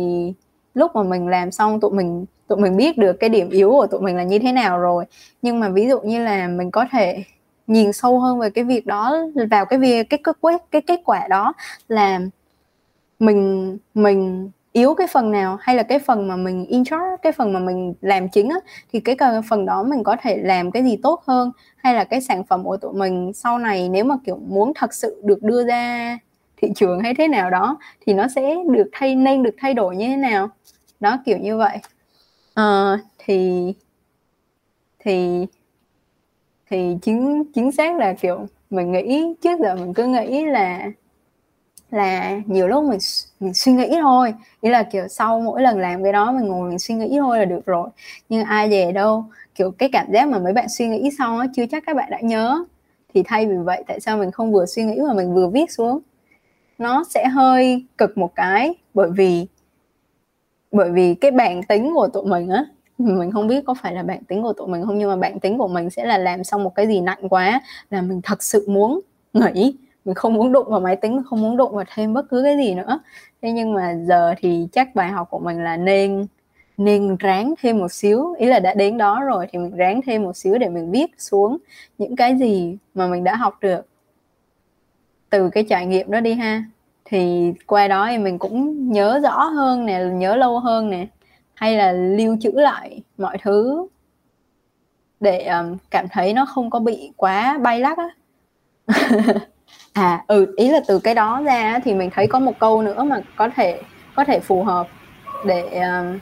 lúc mà mình làm xong tụi mình tụi mình biết được cái điểm yếu của tụi mình là như thế nào rồi. Nhưng mà ví dụ như là mình có thể nhìn sâu hơn về cái việc đó, vào cái việc, cái kết quả cái kết quả đó là mình mình yếu cái phần nào hay là cái phần mà mình in charge, cái phần mà mình làm chính á, thì cái phần đó mình có thể làm cái gì tốt hơn hay là cái sản phẩm của tụi mình sau này nếu mà, kiểu, muốn thật sự được đưa ra thị trường hay thế nào đó thì nó sẽ được thay, nên được thay đổi như thế nào. Đó, kiểu như vậy uh, thì thì thì chính chính xác là kiểu mình nghĩ trước giờ mình cứ nghĩ là là nhiều lúc mình mình suy nghĩ thôi. Nghĩa là kiểu sau mỗi lần làm cái đó mình ngồi mình suy nghĩ thôi là được rồi. Nhưng ai về đâu kiểu cái cảm giác mà mấy bạn suy nghĩ xong á chưa chắc các bạn đã nhớ. Thì thay vì vậy tại sao mình không vừa suy nghĩ mà mình vừa viết xuống? Nó sẽ hơi cực một cái bởi vì bởi vì cái bản tính của tụi mình á, mình không biết có phải là bản tính của tụi mình không, nhưng mà bản tính của mình sẽ là làm xong một cái gì nặng quá, là mình thật sự muốn nghỉ. Mình không muốn đụng vào máy tính, không muốn đụng vào thêm bất cứ cái gì nữa. Thế nhưng mà giờ thì chắc bài học của mình là nên nên ráng thêm một xíu. Ý là đã đến đó rồi thì mình ráng thêm một xíu để mình viết xuống những cái gì mà mình đã học được. Từ cái trải nghiệm đó đi ha thì qua đó thì mình cũng nhớ rõ hơn nè nhớ lâu hơn nè hay là lưu trữ lại mọi thứ để um, cảm thấy nó không có bị quá bay lắc á. À ừ ý là từ cái đó ra thì mình thấy có một câu nữa mà có thể có thể phù hợp để um,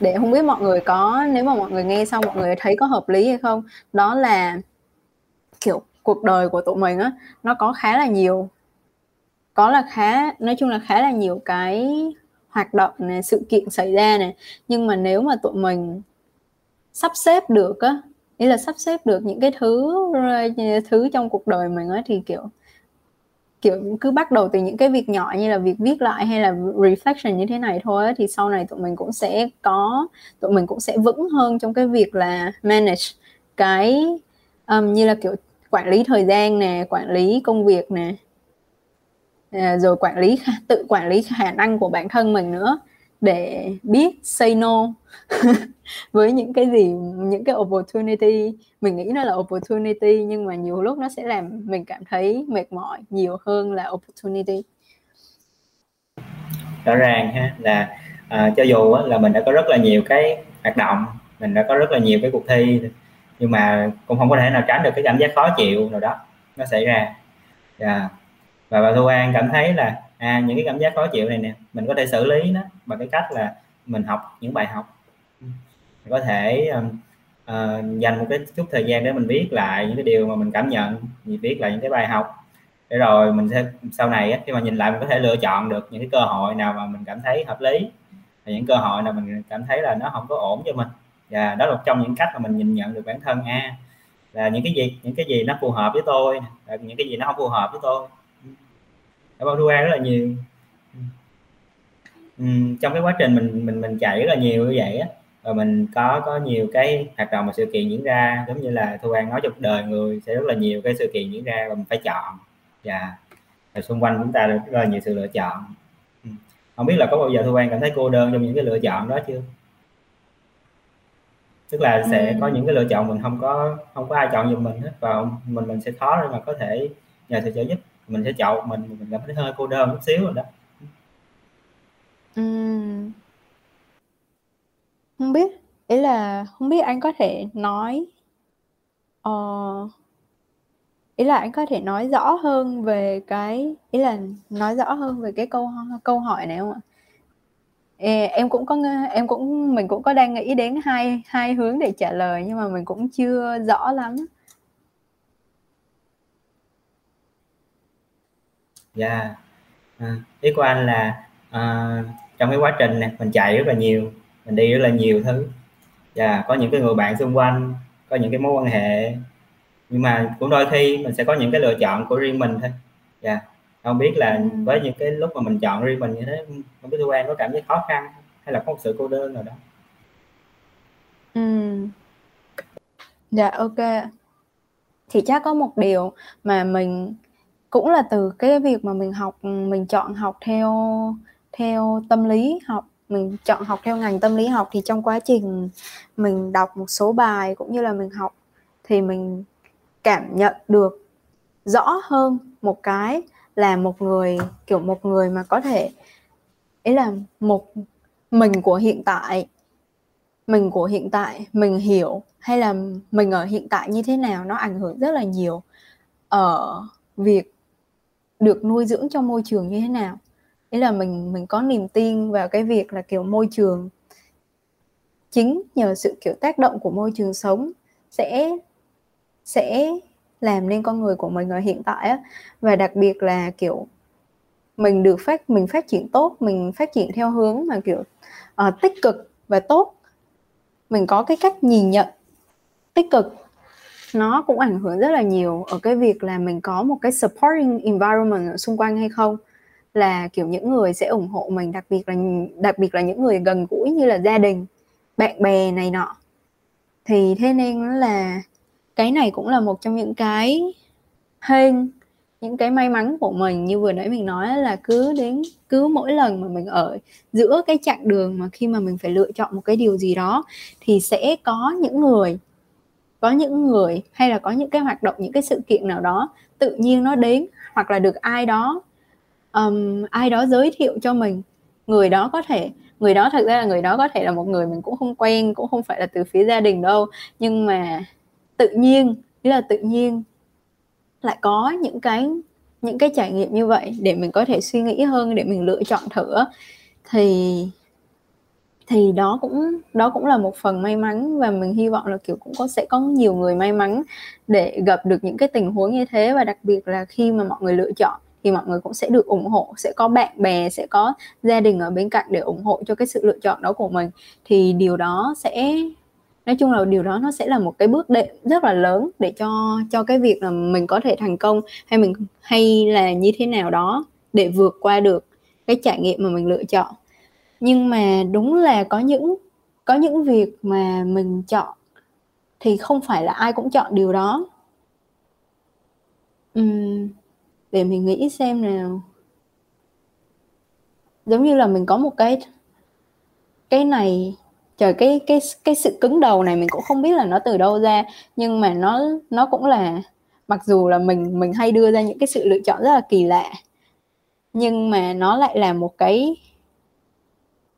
để không biết mọi người có nếu mà mọi người nghe xong mọi người thấy có hợp lý hay không đó là kiểu cuộc đời của tụi mình á nó có khá là nhiều có là khá nói chung là khá là nhiều cái hoạt động này sự kiện xảy ra này. Nhưng mà nếu mà tụi mình sắp xếp được á ý là sắp xếp được những cái thứ uh, thứ trong cuộc đời mình á thì kiểu kiểu cứ bắt đầu từ những cái việc nhỏ như là việc viết lại hay là reflection như thế này thôi á, thì sau này tụi mình cũng sẽ có tụi mình cũng sẽ vững hơn trong cái việc là manage cái um, như là kiểu quản lý thời gian nè quản lý công việc nè. À, rồi quản lý tự quản lý khả năng của bản thân mình nữa để biết say no với những cái gì những cái opportunity. Mình nghĩ nó là opportunity nhưng mà nhiều lúc nó sẽ làm mình cảm thấy mệt mỏi nhiều hơn là opportunity. Rõ ràng ha là à, cho dù á, là mình đã có rất là nhiều cái hoạt động mình đã có rất là nhiều cái cuộc thi nhưng mà cũng không có thể nào tránh được cái cảm giác khó chịu nào đó nó xảy ra. Yeah. Và bà Thu An cảm thấy là à những cái cảm giác khó chịu này nè mình có thể xử lý nó bằng cái cách là mình học những bài học. Mình có thể uh, dành một cái chút thời gian để mình viết lại những cái điều mà mình cảm nhận mình viết lại những cái bài học. Để rồi mình sẽ sau này khi mà nhìn lại mình có thể lựa chọn được những cái cơ hội nào mà mình cảm thấy hợp lý. Và những cơ hội nào mình cảm thấy là nó không có ổn cho mình. Và đó là một trong những cách mà mình nhìn nhận được bản thân a. À, là những cái gì những cái gì nó phù hợp với tôi những cái gì nó không phù hợp với tôi đã bao qua rất là nhiều. Uhm, trong cái quá trình mình mình mình chạy rất là nhiều như vậy á và mình có có nhiều cái hoạt động và sự kiện diễn ra giống như là thu an nói trong đời người sẽ rất là nhiều cái sự kiện diễn ra và mình phải chọn. Và yeah. xung quanh chúng ta rất là nhiều sự lựa chọn. Không biết là có bao giờ thu an cảm thấy cô đơn trong những cái lựa chọn đó chưa? Tức là sẽ có những cái lựa chọn mình không có không có ai chọn giùm mình hết và mình mình sẽ khó để mà có thể nhờ sự trợ giúp mình sẽ chậu mình mình cảm thấy hơi cô đơn chút xíu rồi đó ừ. Không biết, ý là không biết anh có thể nói ờ, ý là anh có thể nói rõ hơn về cái ý là nói rõ hơn về cái câu câu hỏi này không ạ? em cũng có em cũng mình cũng có đang nghĩ đến hai hai hướng để trả lời nhưng mà mình cũng chưa rõ lắm dạ yeah. à, ý của anh là à, trong cái quá trình này mình chạy rất là nhiều mình đi rất là nhiều thứ và yeah, có những cái người bạn xung quanh có những cái mối quan hệ nhưng mà cũng đôi khi mình sẽ có những cái lựa chọn của riêng mình thôi dạ yeah. không biết là với những cái lúc mà mình chọn riêng mình như thế không biết thu an có cảm thấy khó khăn hay là có một sự cô đơn nào đó ừ. dạ ok thì chắc có một điều mà mình cũng là từ cái việc mà mình học ừ, mình chọn học theo theo tâm lý học. Mình chọn học theo ngành tâm lý học thì trong quá trình mình đọc một số bài cũng như là mình học thì mình cảm nhận được rõ hơn một cái là một người, kiểu một người mà có thể, ý là một mình của hiện tại, mình của hiện tại, mình hiểu hay là mình ở hiện tại như thế nào nó ảnh hưởng rất là nhiều ở việc được nuôi dưỡng trong môi trường như thế nào. Ý là mình mình có niềm tin vào cái việc là kiểu môi trường chính nhờ sự kiểu tác động của môi trường sống sẽ sẽ làm nên con người của mình ở hiện tại á. Và đặc biệt là kiểu mình được phát mình phát triển tốt mình phát triển theo hướng mà kiểu uh, tích cực và tốt. Mình có cái cách nhìn nhận tích cực nó cũng ảnh hưởng rất là nhiều ở cái việc là mình có một cái supporting environment ở xung quanh hay không. Là, kiểu, những người sẽ ủng hộ mình, đặc biệt là, đặc biệt là những người gần gũi như là gia đình, bạn bè này nọ. Thì thế nên là cái này cũng là một trong những cái hên những cái may mắn của mình. Như vừa nãy mình nói là cứ đến, cứ mỗi lần mà mình ở giữa cái chặng đường mà khi mà mình phải lựa chọn một cái điều gì đó, thì sẽ có những người có những người hay là có những cái hoạt động những cái sự kiện nào đó tự nhiên nó đến hoặc là được ai đó um, ai đó giới thiệu cho mình. Người đó có thể người đó thật ra là người đó có thể là một người mình cũng không quen cũng không phải là từ phía gia đình đâu. Nhưng mà tự nhiên ý là tự nhiên lại có những cái những cái trải nghiệm như vậy để mình có thể suy nghĩ hơn để mình lựa chọn thử. Thì thì đó cũng đó cũng là một phần may mắn và mình hy vọng là, kiểu, cũng có, sẽ có nhiều người may mắn để gặp được những cái tình huống như thế. Và đặc biệt là khi mà mọi người lựa chọn thì mọi người cũng sẽ được ủng hộ, sẽ có bạn bè, sẽ có gia đình ở bên cạnh để ủng hộ cho cái sự lựa chọn đó của mình. Thì điều đó sẽ, nói chung là điều đó nó sẽ là một cái bước đệm rất là lớn để cho cho cái việc là mình có thể thành công hay mình, hay là như thế nào đó để vượt qua được cái trải nghiệm mà mình lựa chọn nhưng mà đúng là có những có những việc mà mình chọn thì không phải là ai cũng chọn điều đó. Uhm, để mình nghĩ xem nào. Giống như là mình có một cái cái này trời cái cái cái sự cứng đầu này mình cũng không biết là nó từ đâu ra nhưng mà nó nó cũng là mặc dù là mình mình hay đưa ra những cái sự lựa chọn rất là kỳ lạ nhưng mà nó lại là một cái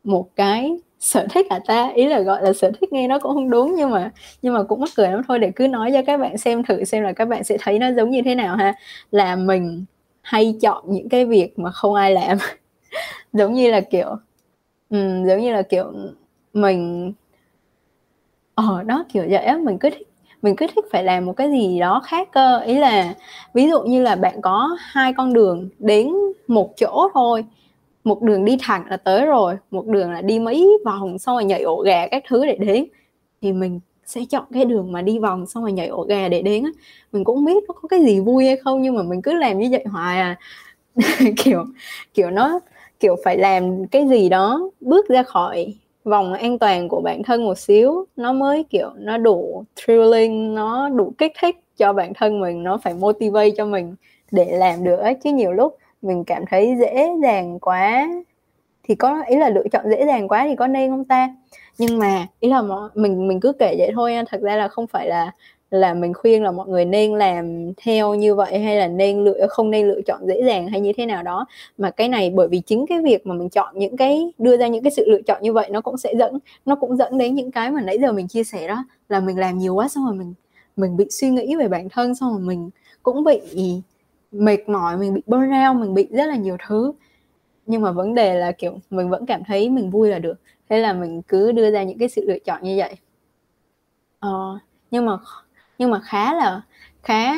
một cái sở thích hả ta? Ý là gọi là sở thích nghe nó cũng không đúng nhưng mà nhưng mà cũng mắc cười lắm. Thôi để cứ nói cho các bạn xem thử xem là các bạn sẽ thấy nó giống như thế nào ha. Là mình hay chọn những cái việc mà không ai làm. Giống như là kiểu um, giống như là kiểu mình ờ đó kiểu vậy á. Mình cứ thích mình cứ thích phải làm một cái gì đó khác cơ. Ý là ví dụ như là bạn có hai con đường đến một chỗ thôi một đường đi thẳng là tới rồi, một đường là đi mấy vòng xong rồi nhảy ổ gà các thứ để đến. Thì mình sẽ chọn cái đường mà đi vòng xong rồi nhảy ổ gà để đến á. Mình cũng biết nó có cái gì vui hay không, nhưng mà mình cứ làm như vậy hoài à. Kiểu kiểu nó, kiểu phải làm cái gì đó bước ra khỏi vòng an toàn của bản thân một xíu. Nó mới, kiểu, nó đủ thrilling, nó đủ kích thích cho bản thân mình, nó phải motivate cho mình để làm được ấy chứ nhiều lúc mình cảm thấy dễ dàng quá. Thì có, ý là lựa chọn dễ dàng quá thì có nên không ta? Nhưng mà, ý là mình mình cứ kể vậy thôi thật ra là không phải là là mình khuyên là mọi người nên làm theo như vậy hay là nên lựa, không nên lựa chọn dễ dàng hay như thế nào đó. Mà cái này bởi vì chính cái việc mà mình chọn những cái, đưa ra những cái sự lựa chọn như vậy nó cũng sẽ dẫn, nó cũng dẫn đến những cái mà nãy giờ mình chia sẻ đó, là mình làm nhiều quá xong rồi mình mình bị suy nghĩ về bản thân, xong rồi mình cũng bị mệt mỏi mình bị burnout mình bị rất là nhiều thứ. Nhưng mà vấn đề là kiểu mình vẫn cảm thấy mình vui là được. Thế là mình cứ đưa ra những cái sự lựa chọn như vậy. Ờ, nhưng mà nhưng mà khá là khá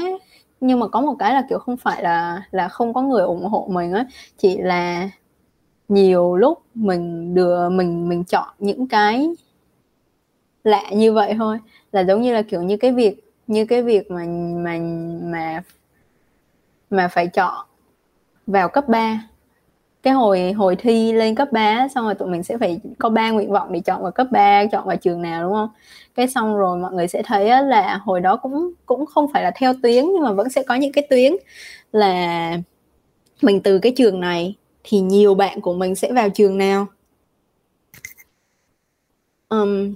nhưng mà có một cái là kiểu không phải là là không có người ủng hộ mình á. Chỉ là nhiều lúc mình đưa mình mình chọn những cái lạ như vậy thôi. Là giống như là kiểu như cái việc như cái việc mà mà mà mà phải chọn vào cấp 3 cái hồi hồi thi lên cấp 3 xong rồi tụi mình sẽ phải có ba nguyện vọng để chọn vào cấp 3 chọn vào trường nào đúng không? Cái xong rồi mọi người sẽ thấy là hồi đó cũng cũng không phải là theo tuyến nhưng mà vẫn sẽ có những cái tuyến là mình từ cái trường này thì nhiều bạn của mình sẽ vào trường nào. Um,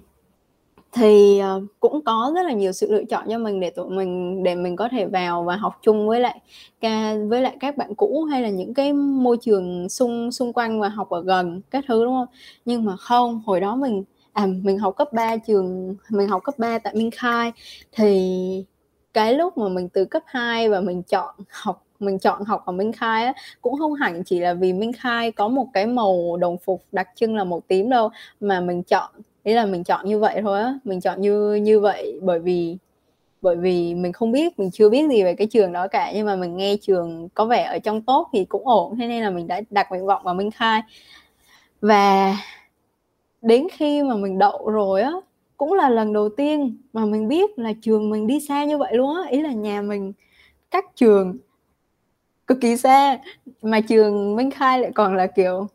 thì uh, cũng có rất là nhiều sự lựa chọn cho mình để tụi mình để mình có thể vào và học chung với lại với lại các bạn cũ hay là những cái môi trường xung xung quanh và học ở gần các thứ đúng không? Nhưng mà không hồi đó mình à mình học cấp 3 trường mình học cấp 3 tại Minh Khai. Thì cái lúc mà mình từ cấp 2 và mình chọn học mình chọn học ở Minh Khai á, cũng không hẳn chỉ là vì Minh Khai có một cái màu đồng phục đặc trưng là màu tím đâu mà mình chọn ý là mình chọn như vậy thôi á mình chọn như như vậy bởi vì bởi vì mình không biết mình chưa biết gì về cái trường đó cả nhưng mà mình nghe trường có vẻ ở trong tốt thì cũng ổn thế nên là mình đã đặt nguyện vọng vào Minh Khai. Và đến khi mà mình đậu rồi á cũng là lần đầu tiên mà mình biết là trường mình đi xa như vậy luôn á. Ý là nhà mình cách trường cực kỳ xa mà trường Minh Khai lại còn là kiểu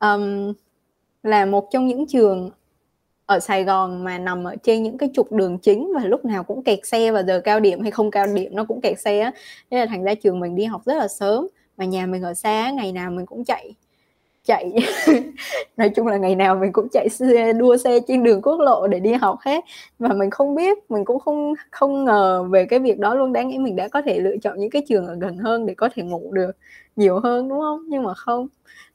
um, là một trong những trường ở Sài Gòn mà nằm ở trên những cái trục đường chính và lúc nào cũng kẹt xe và giờ cao điểm hay không cao điểm nó cũng kẹt xe á nên là thành ra trường mình đi học rất là sớm. Mà nhà mình ở xa, ngày nào mình cũng chạy chạy. Nói chung là ngày nào mình cũng chạy xe, đua xe trên đường quốc lộ để đi học hết. Và mình không biết, mình cũng không không ngờ về cái việc đó luôn. Đáng nghĩ mình đã có thể lựa chọn những cái trường ở gần hơn để có thể ngủ được nhiều hơn, đúng không? Nhưng mà không.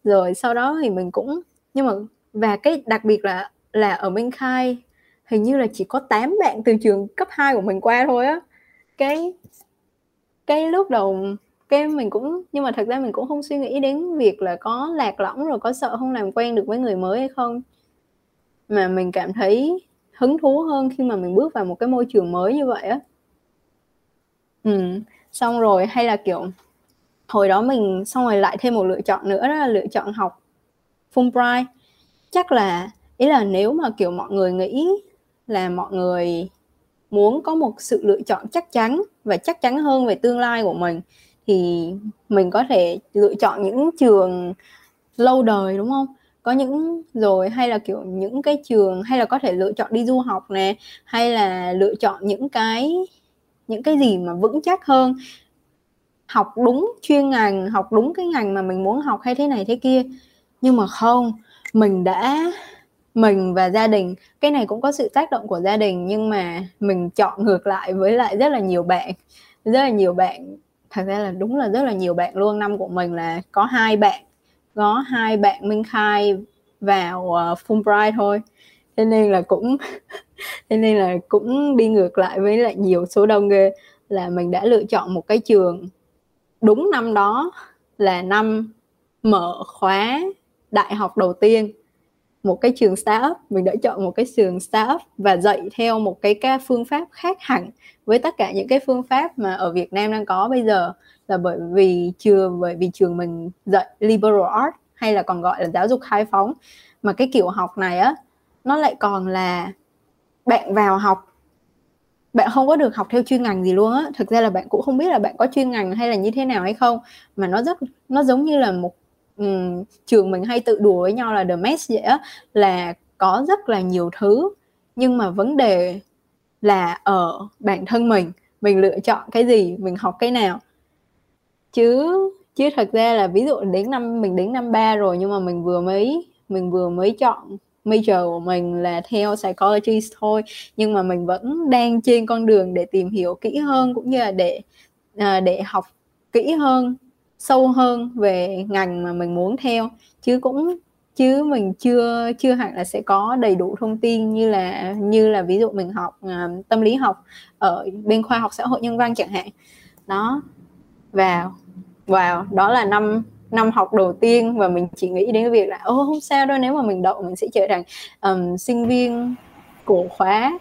Rồi sau đó thì mình cũng, nhưng mà, và cái đặc biệt là là ở Minh Khai. Hình như là chỉ có 8 bạn từ trường cấp 2 của mình qua thôi á. Cái cái lúc đầu cái mình cũng, nhưng mà thật ra mình cũng không suy nghĩ đến việc là có lạc lõng rồi có sợ không làm quen được với người mới hay không. Mà mình cảm thấy hứng thú hơn khi mà mình bước vào một cái môi trường mới như vậy á. Ừ xong rồi hay là kiểu, hồi đó mình, xong rồi lại thêm một lựa chọn nữa, đó là lựa chọn học Fulbright. Chắc là ý là nếu mà, kiểu, mọi người nghĩ là mọi người muốn có một sự lựa chọn chắc chắn và chắc chắn hơn về tương lai của mình, thì mình có thể lựa chọn những trường lâu đời, đúng không? Có những rồi hay là, kiểu, những cái trường hay là có thể lựa chọn đi du học nè, hay là lựa chọn những cái những cái gì mà vững chắc hơn. Học đúng chuyên ngành, học đúng cái ngành mà mình muốn học hay thế này thế kia. Nhưng mà không, mình đã mình và gia đình. Cái này cũng có sự tác động của gia đình nhưng mà mình chọn ngược lại với lại rất là nhiều bạn. Rất là nhiều bạn thật ra là đúng là rất là nhiều bạn luôn. Năm của mình là có hai bạn có hai bạn minh khai vào uh, Fulbright thôi. Thế nên là cũng thế nên là cũng đi ngược lại với lại nhiều số đông ghê là mình đã lựa chọn một cái trường. Đúng năm đó là năm mở khóa đại học đầu tiên một cái trường startup, mình đã chọn một cái trường startup và dạy theo một cái ca phương pháp khác hẳn với tất cả những cái phương pháp mà ở Việt Nam đang có bây giờ. Là bởi vì trường, bởi vì trường mình dạy liberal art hay là còn gọi là giáo dục khai phóng. Mà cái kiểu học này á, nó lại còn là bạn vào học. Bạn không có được học theo chuyên ngành gì luôn á. Thực ra là bạn cũng không biết là bạn có chuyên ngành hay là như thế nào hay không. Mà nó rất, nó giống như là một um, trường mình hay tự đùa với nhau là the mess vậy á là có rất là nhiều thứ. Nhưng mà vấn đề là ở bản thân mình mình lựa chọn cái gì mình học cái nào. Chứ chứ thật ra là ví dụ đến năm mình đến năm ba rồi nhưng mà mình vừa mới mình vừa mới chọn major của mình là theo psychology thôi. Nhưng mà mình vẫn đang trên con đường để tìm hiểu kỹ hơn cũng như là để à, để học kỹ hơn sâu hơn về ngành mà mình muốn theo. Chứ cũng chứ mình chưa chưa hẳn là sẽ có đầy đủ thông tin như là như là ví dụ mình học uh, tâm lý học ở bên khoa học xã hội nhân văn chẳng hạn. Đó. Vào vào đó là năm năm học đầu tiên và mình chỉ nghĩ đến cái việc là ô không sao đâu nếu mà mình đậu mình sẽ trở thành um, sinh viên của khóa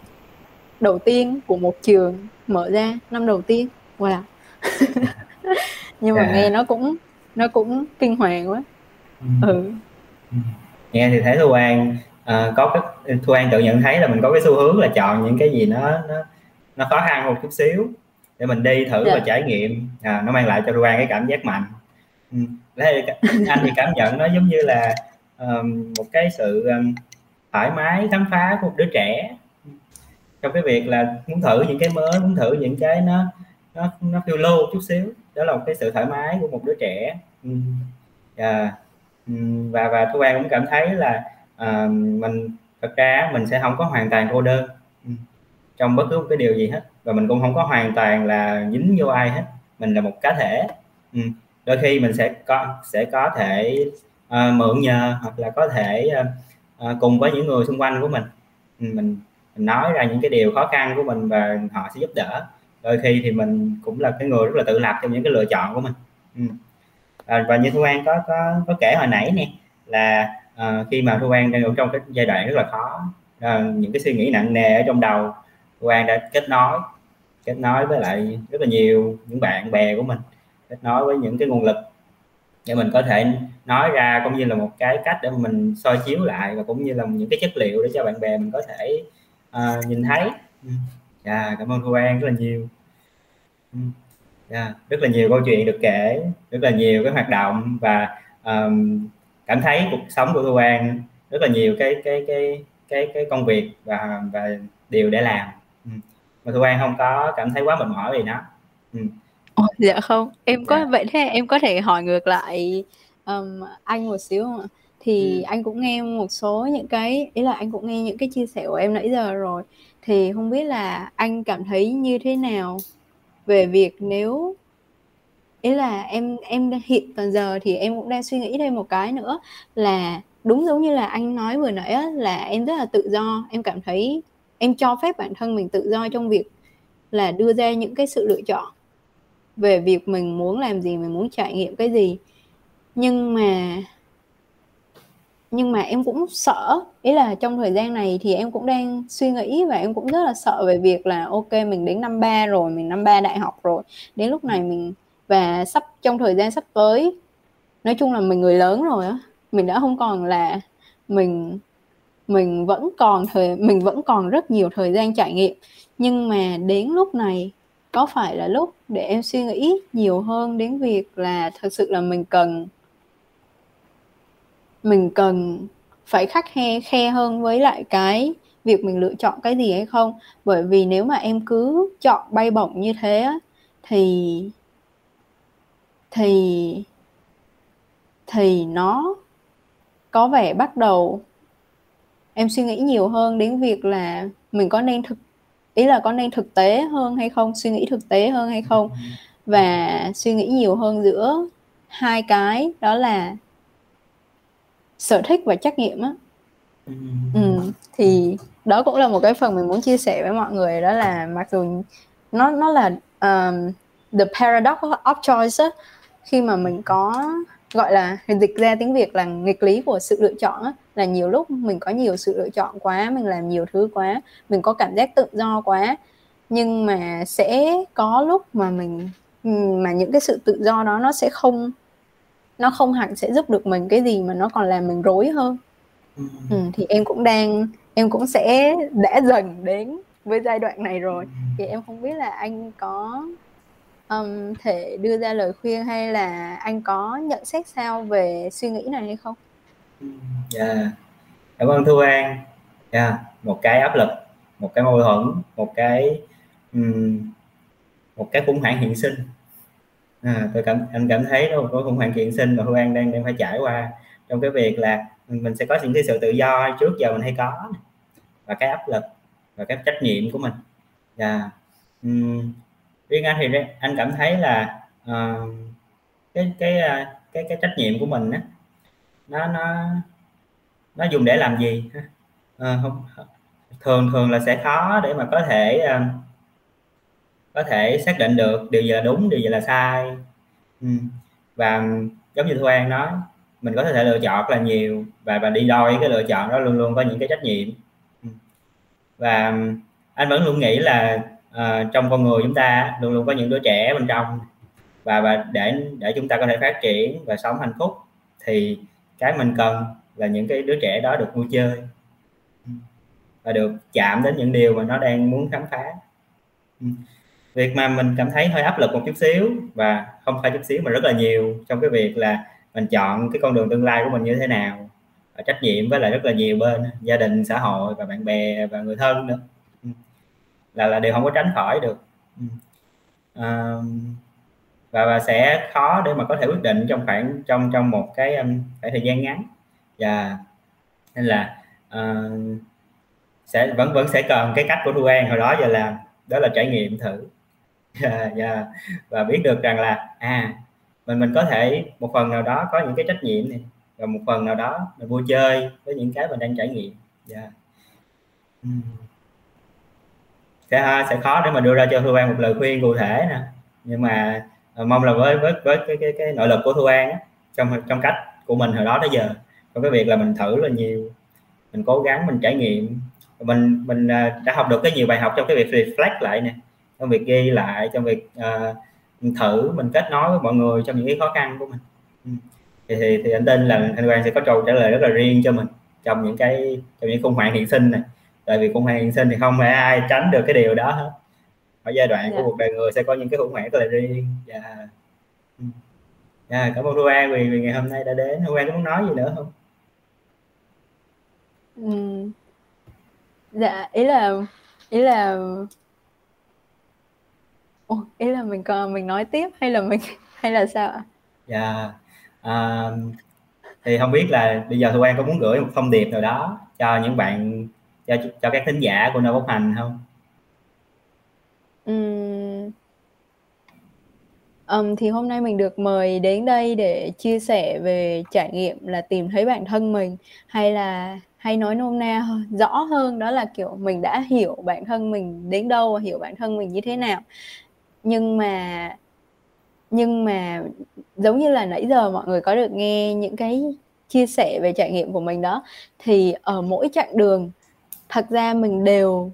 đầu tiên của một trường mở ra năm đầu tiên. Wow. nhưng mà yeah. nghe nó cũng nó cũng kinh hoàng quá ừ, ừ. ừ. nghe thì thấy thu an uh, có cái thu an tự nhận thấy là mình có cái xu hướng là chọn những cái gì nó nó nó khó khăn một chút xíu để mình đi thử yeah. và trải nghiệm à, nó mang lại cho thu an cái cảm giác mạnh ừ. Thế anh thì cảm nhận nó giống như là um, một cái sự um, thoải mái khám phá của một đứa trẻ trong cái việc là muốn thử những cái mới muốn thử những cái nó nó nó phiêu lưu chút xíu. Đó là một cái sự thoải mái của một đứa trẻ. Ừ, và và thu an cũng cảm thấy là uh, mình thật ra mình sẽ không có hoàn toàn cô đơn. Ừ. trong bất cứ một cái điều gì hết. Và mình cũng không có hoàn toàn là dính vô ai hết. Mình là một cá thể. Đôi khi mình sẽ có sẽ có thể uh, mượn nhờ hoặc là có thể uh, uh, cùng với những người xung quanh của mình. Mình mình nói ra những cái điều khó khăn của mình và họ sẽ giúp đỡ đôi khi thì mình cũng là cái người rất là tự lập trong những cái lựa chọn của mình ừ. à, và như thu an có có có kể hồi nãy nè là uh, khi mà thu an đang ở trong cái giai đoạn rất là khó uh, những cái suy nghĩ nặng nề ở trong đầu thu an đã kết nối kết nối với lại rất là nhiều những bạn bè của mình kết nối với những cái nguồn lực để mình có thể nói ra cũng như là một cái cách để mình soi chiếu lại và cũng như là những cái chất liệu để cho bạn bè mình có thể uh, nhìn thấy. Ừ dạ yeah, cảm ơn thu an rất là nhiều ừ. dạ, rất là nhiều câu chuyện được kể rất là nhiều cái hoạt động và um, cảm thấy cuộc sống của thu an rất là nhiều cái cái cái cái cái công việc và và điều để làm ừ. mà thu an không có cảm thấy quá mệt mỏi vì nó ừ. Ồ, dạ không em có dạ. vậy thế em có thể hỏi ngược lại um, anh một xíu không ạ thì ừ. anh cũng nghe một số những cái ý là anh cũng nghe những cái chia sẻ của em nãy giờ rồi thì không biết là anh cảm thấy như thế nào về việc nếu ý là em em hiện tận giờ thì em cũng đang suy nghĩ thêm một cái nữa là đúng giống như là anh nói vừa nãy á, là em rất là tự do. Em cảm thấy em cho phép bản thân mình tự do trong việc là đưa ra những cái sự lựa chọn về việc mình muốn làm gì mình muốn trải nghiệm cái gì. Nhưng mà nhưng mà em cũng sợ, ý là trong thời gian này thì em cũng đang suy nghĩ và em cũng rất là sợ về việc là ok, mình đến năm ba rồi, mình năm ba đại học rồi, đến lúc này mình, và sắp, trong thời gian sắp tới, nói chung là mình người lớn rồi á, mình đã không còn là mình mình vẫn còn thời, mình vẫn còn rất nhiều thời gian trải nghiệm. Nhưng mà đến lúc này, có phải là lúc để em suy nghĩ nhiều hơn đến việc là thật sự là mình cần mình cần phải khắc khe khe hơn với lại cái việc mình lựa chọn cái gì hay không? Bởi vì nếu mà em cứ chọn bay bổng như thế thì thì thì nó có vẻ bắt đầu em suy nghĩ nhiều hơn đến việc là mình có nên thực ý là có nên thực tế hơn hay không suy nghĩ thực tế hơn hay không? Và suy nghĩ nhiều hơn giữa hai cái đó là sở thích và trách nhiệm á. Ừ, thì đó cũng là một cái phần mình muốn chia sẻ với mọi người đó là mặc dù nó nó là um, the paradox of choice á khi mà mình có gọi là dịch ra tiếng Việt là nghịch lý của sự lựa chọn á, là nhiều lúc mình có nhiều sự lựa chọn quá mình làm nhiều thứ quá mình có cảm giác tự do quá nhưng mà sẽ có lúc mà mình mà những cái sự tự do đó nó sẽ không nó không hẳn sẽ giúp được mình cái gì mà nó còn làm mình rối hơn ừ. Ừ, thì em cũng đang em cũng sẽ đã dần đến với giai đoạn này rồi thì em không biết là anh có um, thể đưa ra lời khuyên hay là anh có nhận xét sao về suy nghĩ này hay không? Dạ, yeah. cảm ơn Thu An. Yeah. Dạ, một cái áp lực, một cái mâu thuẫn, một cái um, một cái khủng hoảng hiện sinh. À, tôi cảm anh cảm thấy đó có khủng hoảng kiện sinh mà Thu An đang đang phải trải qua trong cái việc là mình sẽ có những cái sự tự do trước giờ mình hay có và cái áp lực và cái trách nhiệm của mình. và Um, riêng anh thì anh cảm thấy là uh, cái cái ờ, cái cái trách nhiệm của mình á nó nó nó dùng để làm gì uh, không thường thường là sẽ khó để mà có thể uh, có thể xác định được điều gì là đúng điều gì là sai. Ừ. và giống như thu an nói mình có thể lựa chọn là nhiều và và đi đôi cái lựa chọn đó luôn luôn có những cái trách nhiệm. Ừ. Và anh vẫn luôn nghĩ là uh, trong con người chúng ta luôn luôn có những đứa trẻ bên trong và và để để chúng ta có thể phát triển và sống hạnh phúc thì cái mình cần là những cái đứa trẻ đó được vui chơi. Ừ. Và được chạm đến những điều mà nó đang muốn khám phá. Ừ việc mà mình cảm thấy hơi áp lực một chút xíu và không phải chút xíu mà rất là nhiều trong cái việc là mình chọn cái con đường tương lai của mình như thế nào và trách nhiệm với lại rất là nhiều bên gia đình xã hội và bạn bè và người thân nữa. Ừ. Là là đều không có tránh khỏi được. À, và và sẽ khó để mà có thể quyết định trong khoảng trong trong một cái khoảng thời gian ngắn. Và nên là uh, sẽ vẫn vẫn sẽ cần cái cách của thu an hồi đó giờ làm đó là trải nghiệm thử yeah, yeah. Và biết được rằng là à mình mình có thể một phần nào đó có những cái trách nhiệm này và một phần nào đó mình vui chơi với những cái mình đang trải nghiệm yeah. Dạ. sẽ sẽ khó để mà đưa ra cho thu an một lời khuyên cụ thể nè nhưng mà ờ, mong là với với với cái cái, cái nội lực của thu an á, trong trong cách của mình hồi đó tới giờ trong cái việc là mình thử là nhiều mình cố gắng mình trải nghiệm mình mình ờ, đã học được cái nhiều bài học trong cái việc reflect lại nè trong việc ghi lại trong việc uh, thử mình kết nối với mọi người trong những cái khó khăn của mình ừ. thì, thì, thì anh tin là anh Quang sẽ có câu trả lời rất là riêng cho mình trong những cái trong những khủng hoảng hiện sinh này tại vì khủng hoảng hiện sinh thì không phải ai tránh được cái điều đó hết ở giai đoạn yeah. của dạ. cuộc đời người sẽ có những cái khủng hoảng rất là riêng và yeah. yeah, cảm ơn Thu An vì, vì ngày hôm nay đã đến Thu An có muốn nói gì nữa không ừ. dạ ý là ý là Ồ, ý là mình còn mình nói tiếp hay là mình hay là sao ạ? Dạ. À, thì không biết là bây giờ Thu An có muốn gửi một thông điệp nào đó cho những bạn cho cho các thính giả của nơi bốc hành không? Ừm. Ừm, thì hôm nay mình được mời đến đây để chia sẻ về trải nghiệm là tìm thấy bản thân mình hay là hay nói nôm na rõ hơn đó là kiểu mình đã hiểu bản thân mình đến đâu và hiểu bản thân mình như thế nào nhưng mà nhưng mà giống như là nãy giờ mọi người có được nghe những cái chia sẻ về trải nghiệm của mình đó, thì ở mỗi chặng đường, thật ra mình đều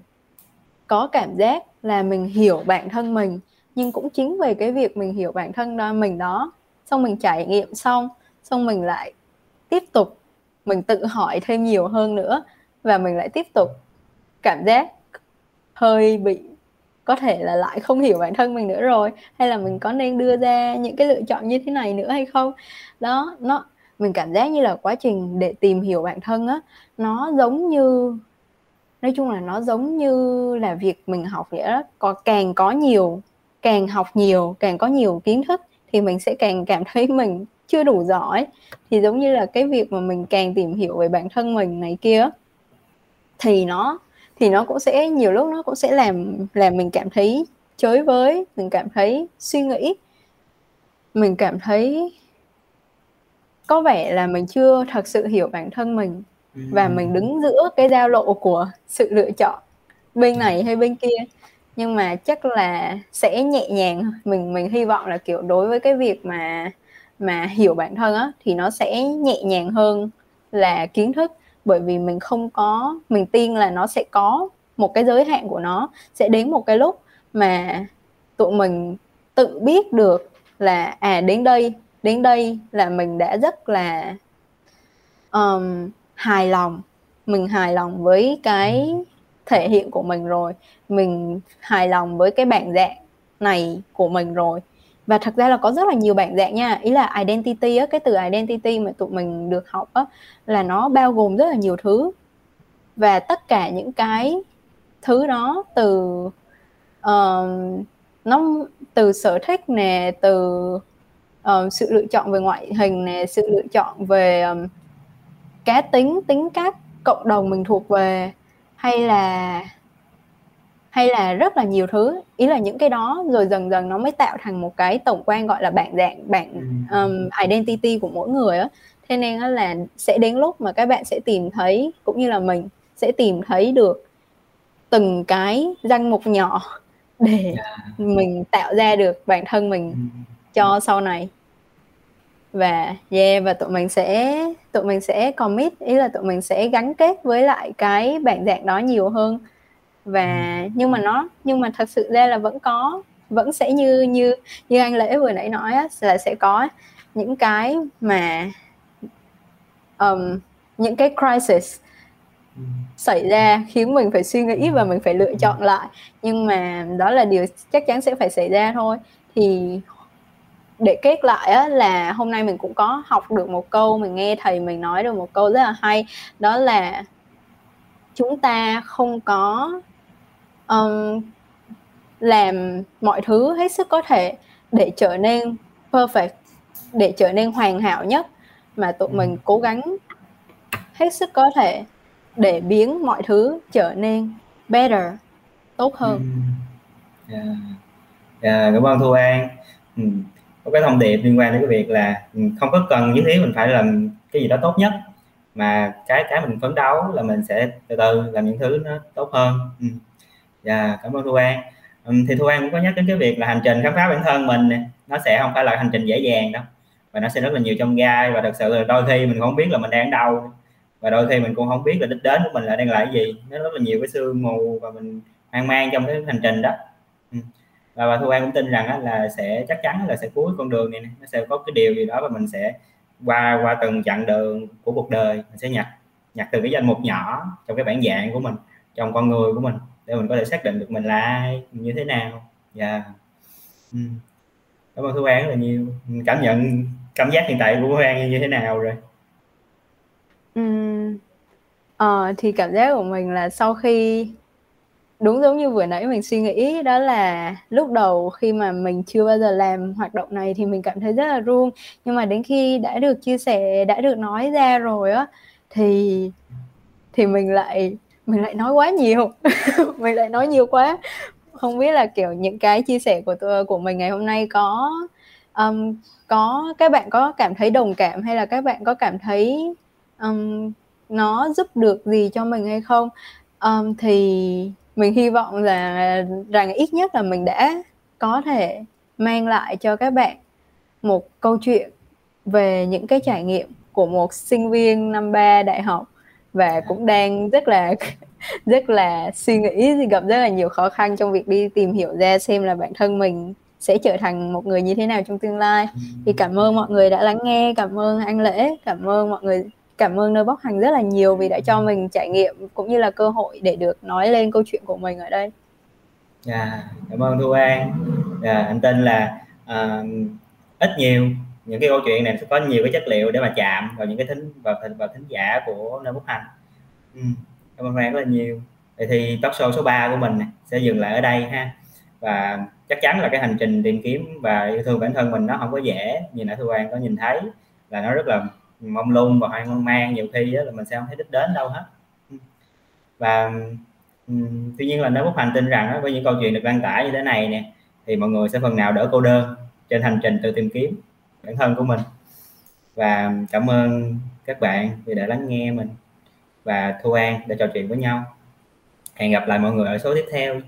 có cảm giác là mình hiểu bản thân mình, nhưng cũng chính về cái việc mình hiểu bản thân đó mình đó. Xong mình trải nghiệm xong xong mình lại tiếp tục, mình tự hỏi thêm nhiều hơn nữa và mình lại tiếp tục cảm giác hơi bị có thể là lại không hiểu bản thân mình nữa rồi, hay là mình có nên đưa ra những cái lựa chọn như thế này nữa hay không? Đó, nó, mình cảm giác như là quá trình để tìm hiểu bản thân á, nó giống như, nói chung là nó giống như là việc mình học vậy đó có, càng có nhiều, càng học nhiều, càng có nhiều kiến thức thì mình sẽ càng cảm thấy mình chưa đủ giỏi. Thì giống như là cái việc mà mình càng tìm hiểu về bản thân mình này kia thì nó thì nó cũng sẽ nhiều lúc nó cũng sẽ làm làm mình cảm thấy chới với mình cảm thấy suy nghĩ. Mình cảm thấy có vẻ là mình chưa thật sự hiểu bản thân mình và mình đứng giữa cái giao lộ của sự lựa chọn bên này hay bên kia. Nhưng mà chắc là sẽ nhẹ nhàng mình mình hy vọng là kiểu đối với cái việc mà mà hiểu bản thân á thì nó sẽ nhẹ nhàng hơn là kiến thức bởi vì mình không có mình tin là nó sẽ có một cái giới hạn của nó sẽ đến một cái lúc mà tụi mình tự biết được là à đến đây đến đây là mình đã rất là um, hài lòng. Mình hài lòng với cái thể hiện của mình rồi. Mình hài lòng với cái bản dạng này của mình rồi và thật ra là có rất là nhiều bản dạng nha. Ý là identity á cái từ identity mà tụi mình được học á là nó bao gồm rất là nhiều thứ. Và tất cả những cái thứ đó từ uh, nó từ sở thích nè từ uh, sự lựa chọn về ngoại hình nè sự lựa chọn về um, cá tính tính cách cộng đồng mình thuộc về hay là hay là rất là nhiều thứ. Ý là những cái đó rồi dần dần nó mới tạo thành một cái tổng quan gọi là bản dạng bản um, identity của mỗi người á. Thế nên là sẽ đến lúc mà các bạn sẽ tìm thấy cũng như là mình sẽ tìm thấy được từng cái danh mục nhỏ để yeah. mình tạo ra được bản thân mình cho sau này. Và yeah và tụi mình sẽ tụi mình sẽ commit ý là tụi mình sẽ gắn kết với lại cái bản dạng đó nhiều hơn và ừ. nhưng mà nó nhưng mà thật sự ra là vẫn có vẫn sẽ như như như anh lễ vừa nãy nói á, là sẽ có những cái mà um, những cái crisis ừ. xảy ra khiến mình phải suy nghĩ và mình phải lựa chọn lại. Nhưng mà đó là điều chắc chắn sẽ phải xảy ra thôi. Thì để kết lại á, là hôm nay mình cũng có học được một câu mình nghe thầy mình nói được một câu rất là hay. Đó là chúng ta không có um, làm mọi thứ hết sức có thể để trở nên perfect để trở nên hoàn hảo nhất mà tụi mình ừ. cố gắng hết sức có thể để biến mọi thứ trở nên better tốt hơn yeah. Ừ. Yeah. Yeah, cảm ơn thu an ừ. có cái thông điệp liên quan đến cái việc là ừ, không có cần nhất thiết mình phải làm cái gì đó tốt nhất mà cái cái mình phấn đấu là mình sẽ từ từ làm những thứ nó tốt hơn ừ yeah, cảm ơn thu an. Thì thu an cũng có nhắc đến cái việc là hành trình khám phá bản thân mình nó sẽ không phải là hành trình dễ dàng đâu và nó sẽ rất là nhiều trong gai và thật sự là đôi khi mình không biết là mình đang ở đâu. Và đôi khi mình cũng không biết là đích đến của mình là đang là cái gì. Nó rất là nhiều cái sương mù và mình hoang mang trong cái hành trình đó. Và bà thu an cũng tin rằng là sẽ chắc chắn là sẽ cuối con đường này nó sẽ có cái điều gì đó và mình sẽ qua qua từng chặng đường của cuộc đời mình sẽ nhặt nhặt từ cái danh mục nhỏ trong cái bản dạng của mình trong con người của mình để mình có thể xác định được mình là ai như thế nào và yeah. ừ. cảm ơn thu an rất là nhiều cảm nhận cảm giác hiện tại của thu an như thế nào rồi ừ. Ờ, thì cảm giác của mình là sau khi đúng giống như vừa nãy mình suy nghĩ đó là lúc đầu khi mà mình chưa bao giờ làm hoạt động này thì mình cảm thấy rất là run nhưng mà đến khi đã được chia sẻ đã được nói ra rồi á thì thì mình lại mình lại nói quá nhiều. Mình lại nói nhiều quá. Không biết là kiểu những cái chia sẻ của tôi của mình ngày hôm nay có um, có các bạn có cảm thấy đồng cảm hay là các bạn có cảm thấy um, nó giúp được gì cho mình hay không? Um, thì mình hy vọng là rằng ít nhất là mình đã có thể mang lại cho các bạn một câu chuyện về những cái trải nghiệm của một sinh viên năm ba đại học và cũng đang rất là rất là suy nghĩ gặp rất là nhiều khó khăn trong việc đi tìm hiểu ra xem là bản thân mình sẽ trở thành một người như thế nào trong tương lai thì cảm ơn mọi người đã lắng nghe cảm ơn anh lễ cảm ơn mọi người cảm ơn nơi bóc hành rất là nhiều vì đã cho mình trải nghiệm cũng như là cơ hội để được nói lên câu chuyện của mình ở đây. Dạ, yeah, cảm ơn Thu An. Dạ, yeah, anh tin là uh, ít nhiều những cái câu chuyện này sẽ có nhiều cái chất liệu để mà chạm vào những cái thính vào vào thính giả của nơi bút hành. Ừ, cảm ơn Thu rất là nhiều. Vậy thì talk show số 3 của mình sẽ dừng lại ở đây ha. Và chắc chắn là cái hành trình tìm kiếm và yêu thương bản thân mình nó không có dễ như nãy Thu An có nhìn thấy là nó rất là mong lung và hoang mang nhiều khi đó là mình sẽ không thấy đích đến đâu hết ừ. và um, tuy nhiên là nếu bút hành tin rằng đó, với những câu chuyện được đăng tải như thế này nè thì mọi người sẽ phần nào đỡ cô đơn trên hành trình tự tìm kiếm bản thân của mình. Và cảm ơn các bạn vì đã lắng nghe mình và Thu An để trò chuyện với nhau. Hẹn gặp lại mọi người ở số tiếp theo.